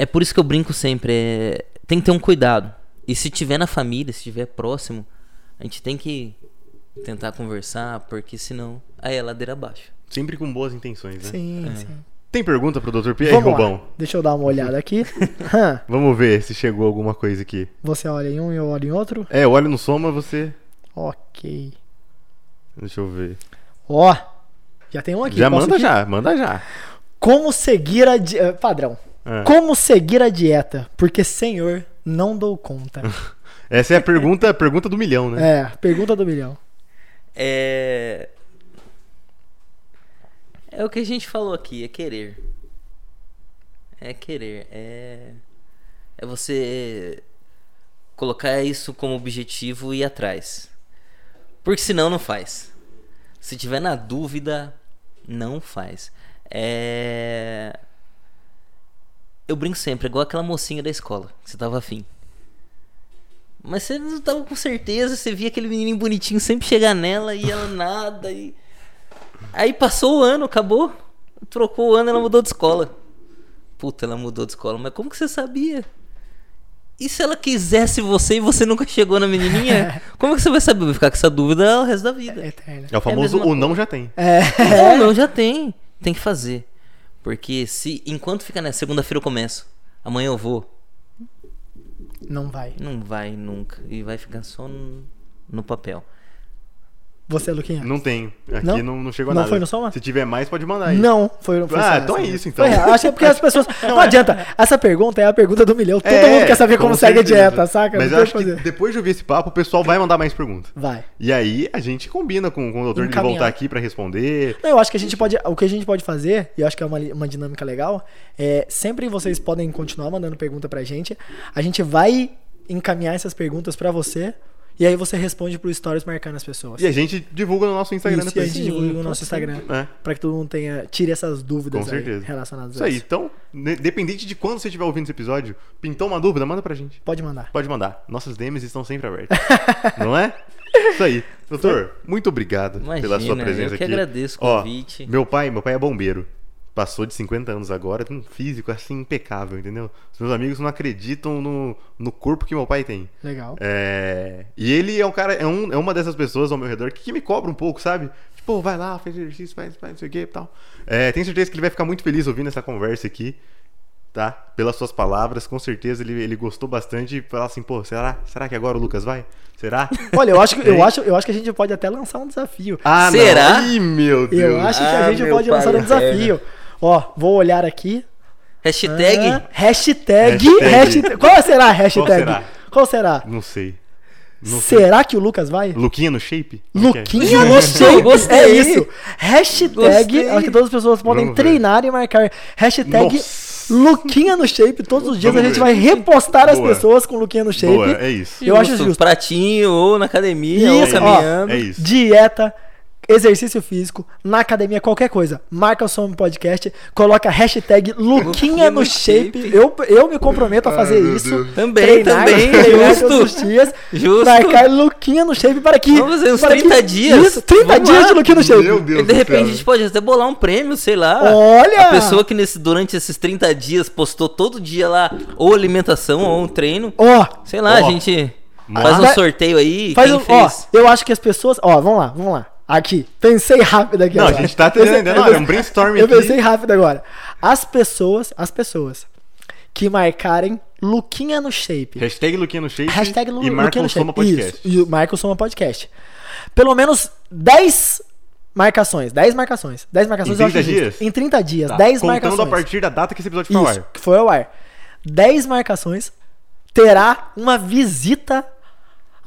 é por isso que eu brinco sempre, é, tem que ter um cuidado. E se tiver na família, se tiver próximo, a gente tem que tentar conversar, porque senão aí é ladeira abaixo. Sempre com boas intenções, né? Sim, sim. Tem pergunta pro Dr. Pierre Vamos Rubão? lá. Deixa eu dar uma olhada aqui. Vamos ver se chegou alguma coisa aqui. você olha em um e eu olho em outro? É, olha no soma, você. Ok. Deixa eu ver. Ó, já tem um aqui. já manda aqui? já, manda já. Como seguir a eh, Padrão. Ah. Como seguir a dieta? Porque, senhor, não dou conta. Essa é a pergunta, a pergunta do milhão, né? é, pergunta do milhão. É. É o que a gente falou aqui, é querer. É querer. É. É você colocar isso como objetivo e ir atrás. Porque senão não faz. Se tiver na dúvida, não faz. É. Eu brinco sempre, igual aquela mocinha da escola, que você tava afim. Mas você não tava com certeza, você via aquele menininho bonitinho sempre chegar nela e ela nada. E... Aí passou o ano, acabou. Trocou o ano, ela mudou de escola. Puta, ela mudou de escola, mas como que você sabia? E se ela quisesse você e você nunca chegou na menininha? Como que você vai saber? Vai ficar com essa dúvida o resto da vida. É eterna. É o famoso mesma o não já tem. É. Não, não, já tem. Tem que fazer. Porque se enquanto fica nessa segunda-feira eu começo, amanhã eu vou, Não vai. não vai nunca. E vai ficar só no, no papel. Você, Luquinha? Não tem. Aqui Não? não, não chegou Não nada. foi no soma? Se tiver mais, pode mandar aí. Não, foi, foi Ah, só então é isso, então. Foi, acho que é porque as pessoas. Não, adianta. Essa pergunta é a pergunta do milhão. Todo É, mundo quer saber com como segue a dieta, saca? Mas Não acho o que fazer. depois de ouvir esse papo, o pessoal vai mandar mais perguntas. Vai. E aí a gente combina com, com o doutor de Encaminhar. voltar aqui pra responder. Não, eu acho que a gente pode. O que a gente pode fazer, e eu acho que é uma, uma dinâmica legal, é sempre vocês podem continuar mandando pergunta pra gente. A gente vai encaminhar essas perguntas pra você. E aí você responde pro Stories marcando as pessoas. E a gente divulga no nosso Instagram Isso, e a depois. gente Sim, divulga no nosso. Instagram. É, Pra que todo mundo tenha. Tire essas dúvidas com aí certeza. relacionadas Isso a aí. isso. Então, ne- dependente de quando você estiver ouvindo esse episódio, pintou uma dúvida, manda pra gente. Pode mandar. Pode mandar. Nossas DMs estão sempre abertas. Não é? Isso aí. Doutor, muito obrigado Imagina, pela sua presença eu que aqui. agradeço o Ó, convite. meu pai, meu pai é bombeiro. Passou de 50 anos agora, tem um físico assim impecável, entendeu? Os meus amigos não acreditam no, no corpo que meu pai tem. Legal. É, E ele é um cara, é, um, é uma dessas pessoas ao meu redor que, que me cobra um pouco, sabe? Tipo, vai lá, faz exercício, faz, faz não sei o que e tal. É, tenho certeza que ele vai ficar muito feliz ouvindo essa conversa aqui, tá? Pelas suas palavras, com certeza ele, ele gostou bastante e falar assim, pô, será, será que agora o Lucas vai? Será? Olha, eu acho, que- eu, acho, eu acho que a gente pode até lançar um desafio. Ah, Será? não. Ih, meu Deus. Eu acho que a Ah, gente meu pode pai lançar um desafio. Ó, vou olhar aqui. Hashtag. Ah, hashtag, Hashtag. hashtag. Qual será a hashtag? será? Qual será? Não sei. Sei. Será que o Lucas vai? Luquinha no shape? É? Luquinha no shape. Gostei. É isso. Hashtag. Gostei. Acho que todas as pessoas podem Vamos ver. treinar e marcar. Hashtag Nossa. Luquinha no shape. Todos os dias Vamos a gente ver. vai repostar as Boa. pessoas com Luquinha no shape. Boa, é isso. Eu acho justo. Pratinho ou na academia Isso, ou ó. caminhando. É isso. Dieta, exercício físico, na academia, qualquer coisa. Marca o som podcast, coloca a hashtag Luquinha no shape. Eu, eu me comprometo a fazer Ai, isso. Deus. Também, também, treinar justo. todos os dias. Justo. Marcar Luquinha no shape para que. Vamos fazer uns para 30 que- dias. Isso, 30 Vamos dias lá. de Luquinha no shape. Meu Deus E de repente céu. a gente pode até bolar um prêmio, sei lá. Olha! A pessoa que nesse, durante esses 30 dias postou todo dia lá ou alimentação ou um treino. Ó, Sei lá, Ó. a gente faz um sorteio aí. faz quem um, ó, fez? eu acho que as pessoas. Ó, vamos lá, vamos lá. Aqui, pensei rápido aqui Não, a agora. gente tá entendendo, olha, pensei- um brainstorming Eu aqui. pensei rápido agora. As pessoas, as pessoas que marcarem Luquinha no Shape. Hashtag Luquinha no Shape Hashtag Lu, e no Soma Shape. Podcast. Isso, e marca o Soma Podcast. Pelo menos 10 marcações. 10 marcações. 10 marcações Em eu acho 30 justo. dias? Em 30 dias. Tá, 10 Contando marcações. a partir da data que esse episódio foi ao ar. que foi ao ar. 10 marcações terá uma visita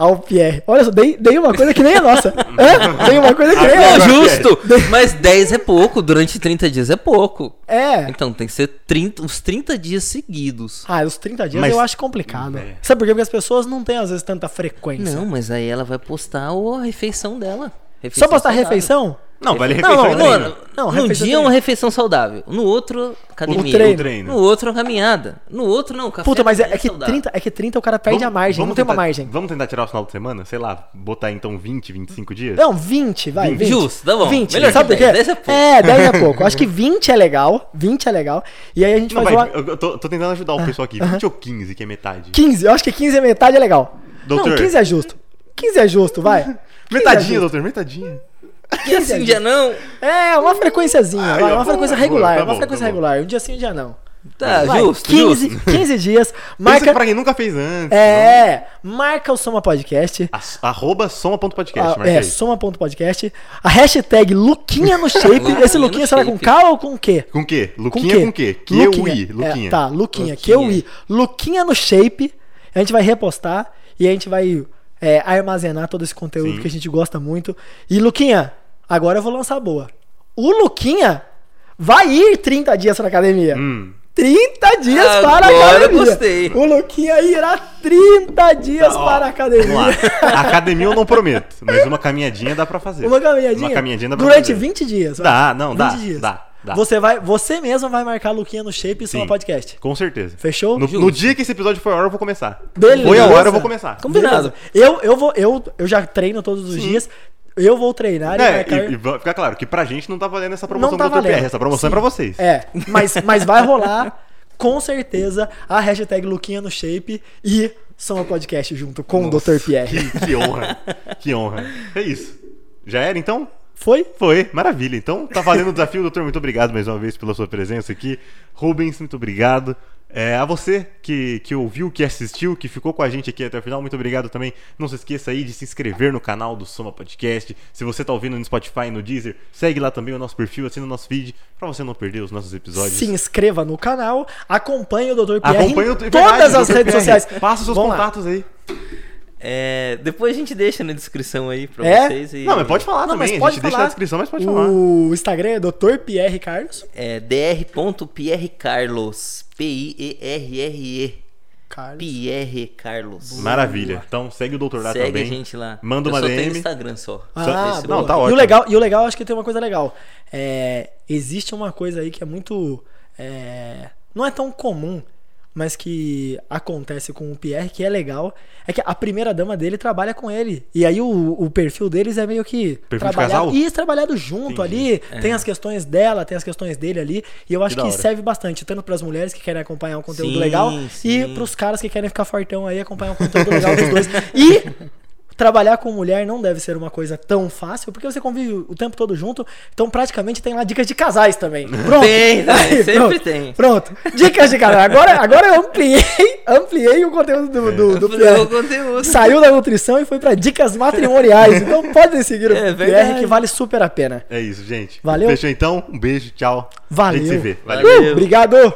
ao Pierre. Olha só, dei, dei uma coisa que nem a nossa. Hã? Dei uma coisa que nem a Não, nossa. justo! Mas 10 é pouco, durante 30 dias é pouco. É. Então tem que ser 30, uns 30 dias seguidos. Ah, os 30 dias Mas- eu acho complicado. É. Sabe por quê? Porque as pessoas não têm, às vezes, tanta frequência. Não, mas aí ela vai postar o- a refeição dela. Só Refeição postar saudável. refeição? Não, vale Não, refeição não, e Mano, treino. Não, num dia é treino. uma refeição saudável, no outro, academia. O treino. treino. No outro, caminhada. No outro, não, café. Puta, mas é, é que saudável. 30, é que 30 o cara perde a margem, não tem uma tentar- margem. Vamos tentar tirar o final de semana? Sei lá, botar então 20, 25 dias? Não, 20, vai, 20. Justo, tá bom. 20, Melhor sabe que por quê? 10, 10 é pouco. É, 10 é pouco. Acho que 20 é legal, 20 é legal. E aí a gente Não, vai vai, zoar... eu tô, tô tentando ajudar o pessoal aqui. 20 ou 15, que é metade? 15, eu acho que 15 é metade é legal. Doutor. Não, 15 é justo. 15 é justo, vai. 15 é Metadinha, justo. doutor, metadinha. E assim, um dia não. É, uma vai, ó, uma boa, frequência regular, tá uma bom, frequência tá regular. Um dia sim, um dia não. Tá, Vai, justo, 15, justo. 15 dias, Pensa marca... pra quem nunca fez antes. É, marca o Soma Podcast. As- Arroba soma.podcast, Ah, marca é, soma.podcast. A hashtag Luquinha no Shape. Luquinha Esse Luquinha será com. K ou com Q? Com o quê? Com Luquinha com o quê? Luquinha. Q-U-I, É, Luquinha. tá, Luquinha, Luquinha. Q-U-I. Luquinha no Shape. A gente vai repostar e a gente vai é, armazenar todo esse conteúdo Sim. que a gente gosta muito. E Luquinha, agora eu vou lançar a boa. O Luquinha vai ir 30 dias pra academia. Hum. 30 dias para a Agora eu academia. gostei. O Luquinha irá 30 dias Tá, ó, para a academia. Academia eu não prometo, mas uma caminhadinha dá pra fazer. Uma caminhadinha? Uma caminhadinha dá pra Durante fazer. 20 dias. Dá, não, 20 dá, dias. dá, dá. Você, vai, você mesmo vai marcar Luquinha no Shape e Sim. Soma Podcast. Com certeza. Fechou? No, no dia que esse episódio for ao ar, eu vou começar. Beleza. Foi ao ar, eu vou começar. Combinado. Eu, eu, vou, eu, eu já treino todos os dias. Eu vou treinar e É, marcar. e, e va- fica claro que pra gente não tá valendo essa promoção Não tá do Dr. valendo. PR, essa promoção é pra vocês. É, mas, mas vai rolar com certeza a hashtag Luquinha no Shape e Soma Podcast junto com o Dr. Pierre. Que, que honra. que honra. É isso. Já era então? Foi? Foi, maravilha. Então tá valendo o desafio, doutor. Muito obrigado mais uma vez pela sua presença aqui. Rubens, muito obrigado. É, a você que, que ouviu, que assistiu, que ficou com a gente aqui até o final, muito obrigado também. Não se esqueça aí de se inscrever no canal do Soma Podcast. Se você tá ouvindo no Spotify, no Deezer, segue lá também o nosso perfil, assina o nosso feed, pra você não perder os nossos episódios. Se inscreva no canal, acompanhe o Dr. Pierre Acompanhe o em verdade, todas as Dr. redes PR. sociais. Passa os seus Vamos lá. contatos aí. É, depois a gente deixa na descrição aí pra É? vocês. E... Não, mas pode falar Não, também. mas a pode gente deixa falar. na descrição, mas pode falar. O Instagram é Dr. Pierre Carlos. É dr.pierrecarlos. P-I-E-R-R-E. Carlos. Pierre Carlos. Maravilha. Então segue o doutor lá Segue também. a gente lá. Manda Eu uma só tenho DM. Instagram só. Ah, Facebook. Não, tá E o ótimo. legal, e o legal, acho que tem uma coisa legal. É, existe uma coisa aí que é muito. é, não é tão comum, mas que acontece com o Pierre, que é legal. É que a primeira dama dele trabalha com ele. E aí o, o perfil deles é meio que. Perfil de trabalhado? Isso, trabalhado junto Entendi. ali. Tem as questões dela, tem as questões dele ali. E eu acho Que que, serve bastante, tanto para as mulheres que querem acompanhar um conteúdo Sim, legal e sim. para os caras que querem ficar fortão aí acompanhar um conteúdo legal dos dois. E trabalhar com mulher não deve ser uma coisa tão fácil, porque você convive o tempo todo junto, então praticamente tem lá dicas de casais também. Pronto. Tem, Aí, sempre pronto, tem. Pronto. Dicas de casais. Agora, agora eu ampliei, ampliei o conteúdo do, do, do Pierre. o conteúdo. Saiu da nutrição e foi pra dicas matrimoniais. Então pode seguir o É Pierre, que vale super a pena. É isso, gente. Valeu. Fechou então? Um beijo, tchau. Valeu. A gente se vê. Valeu. Uh, obrigado.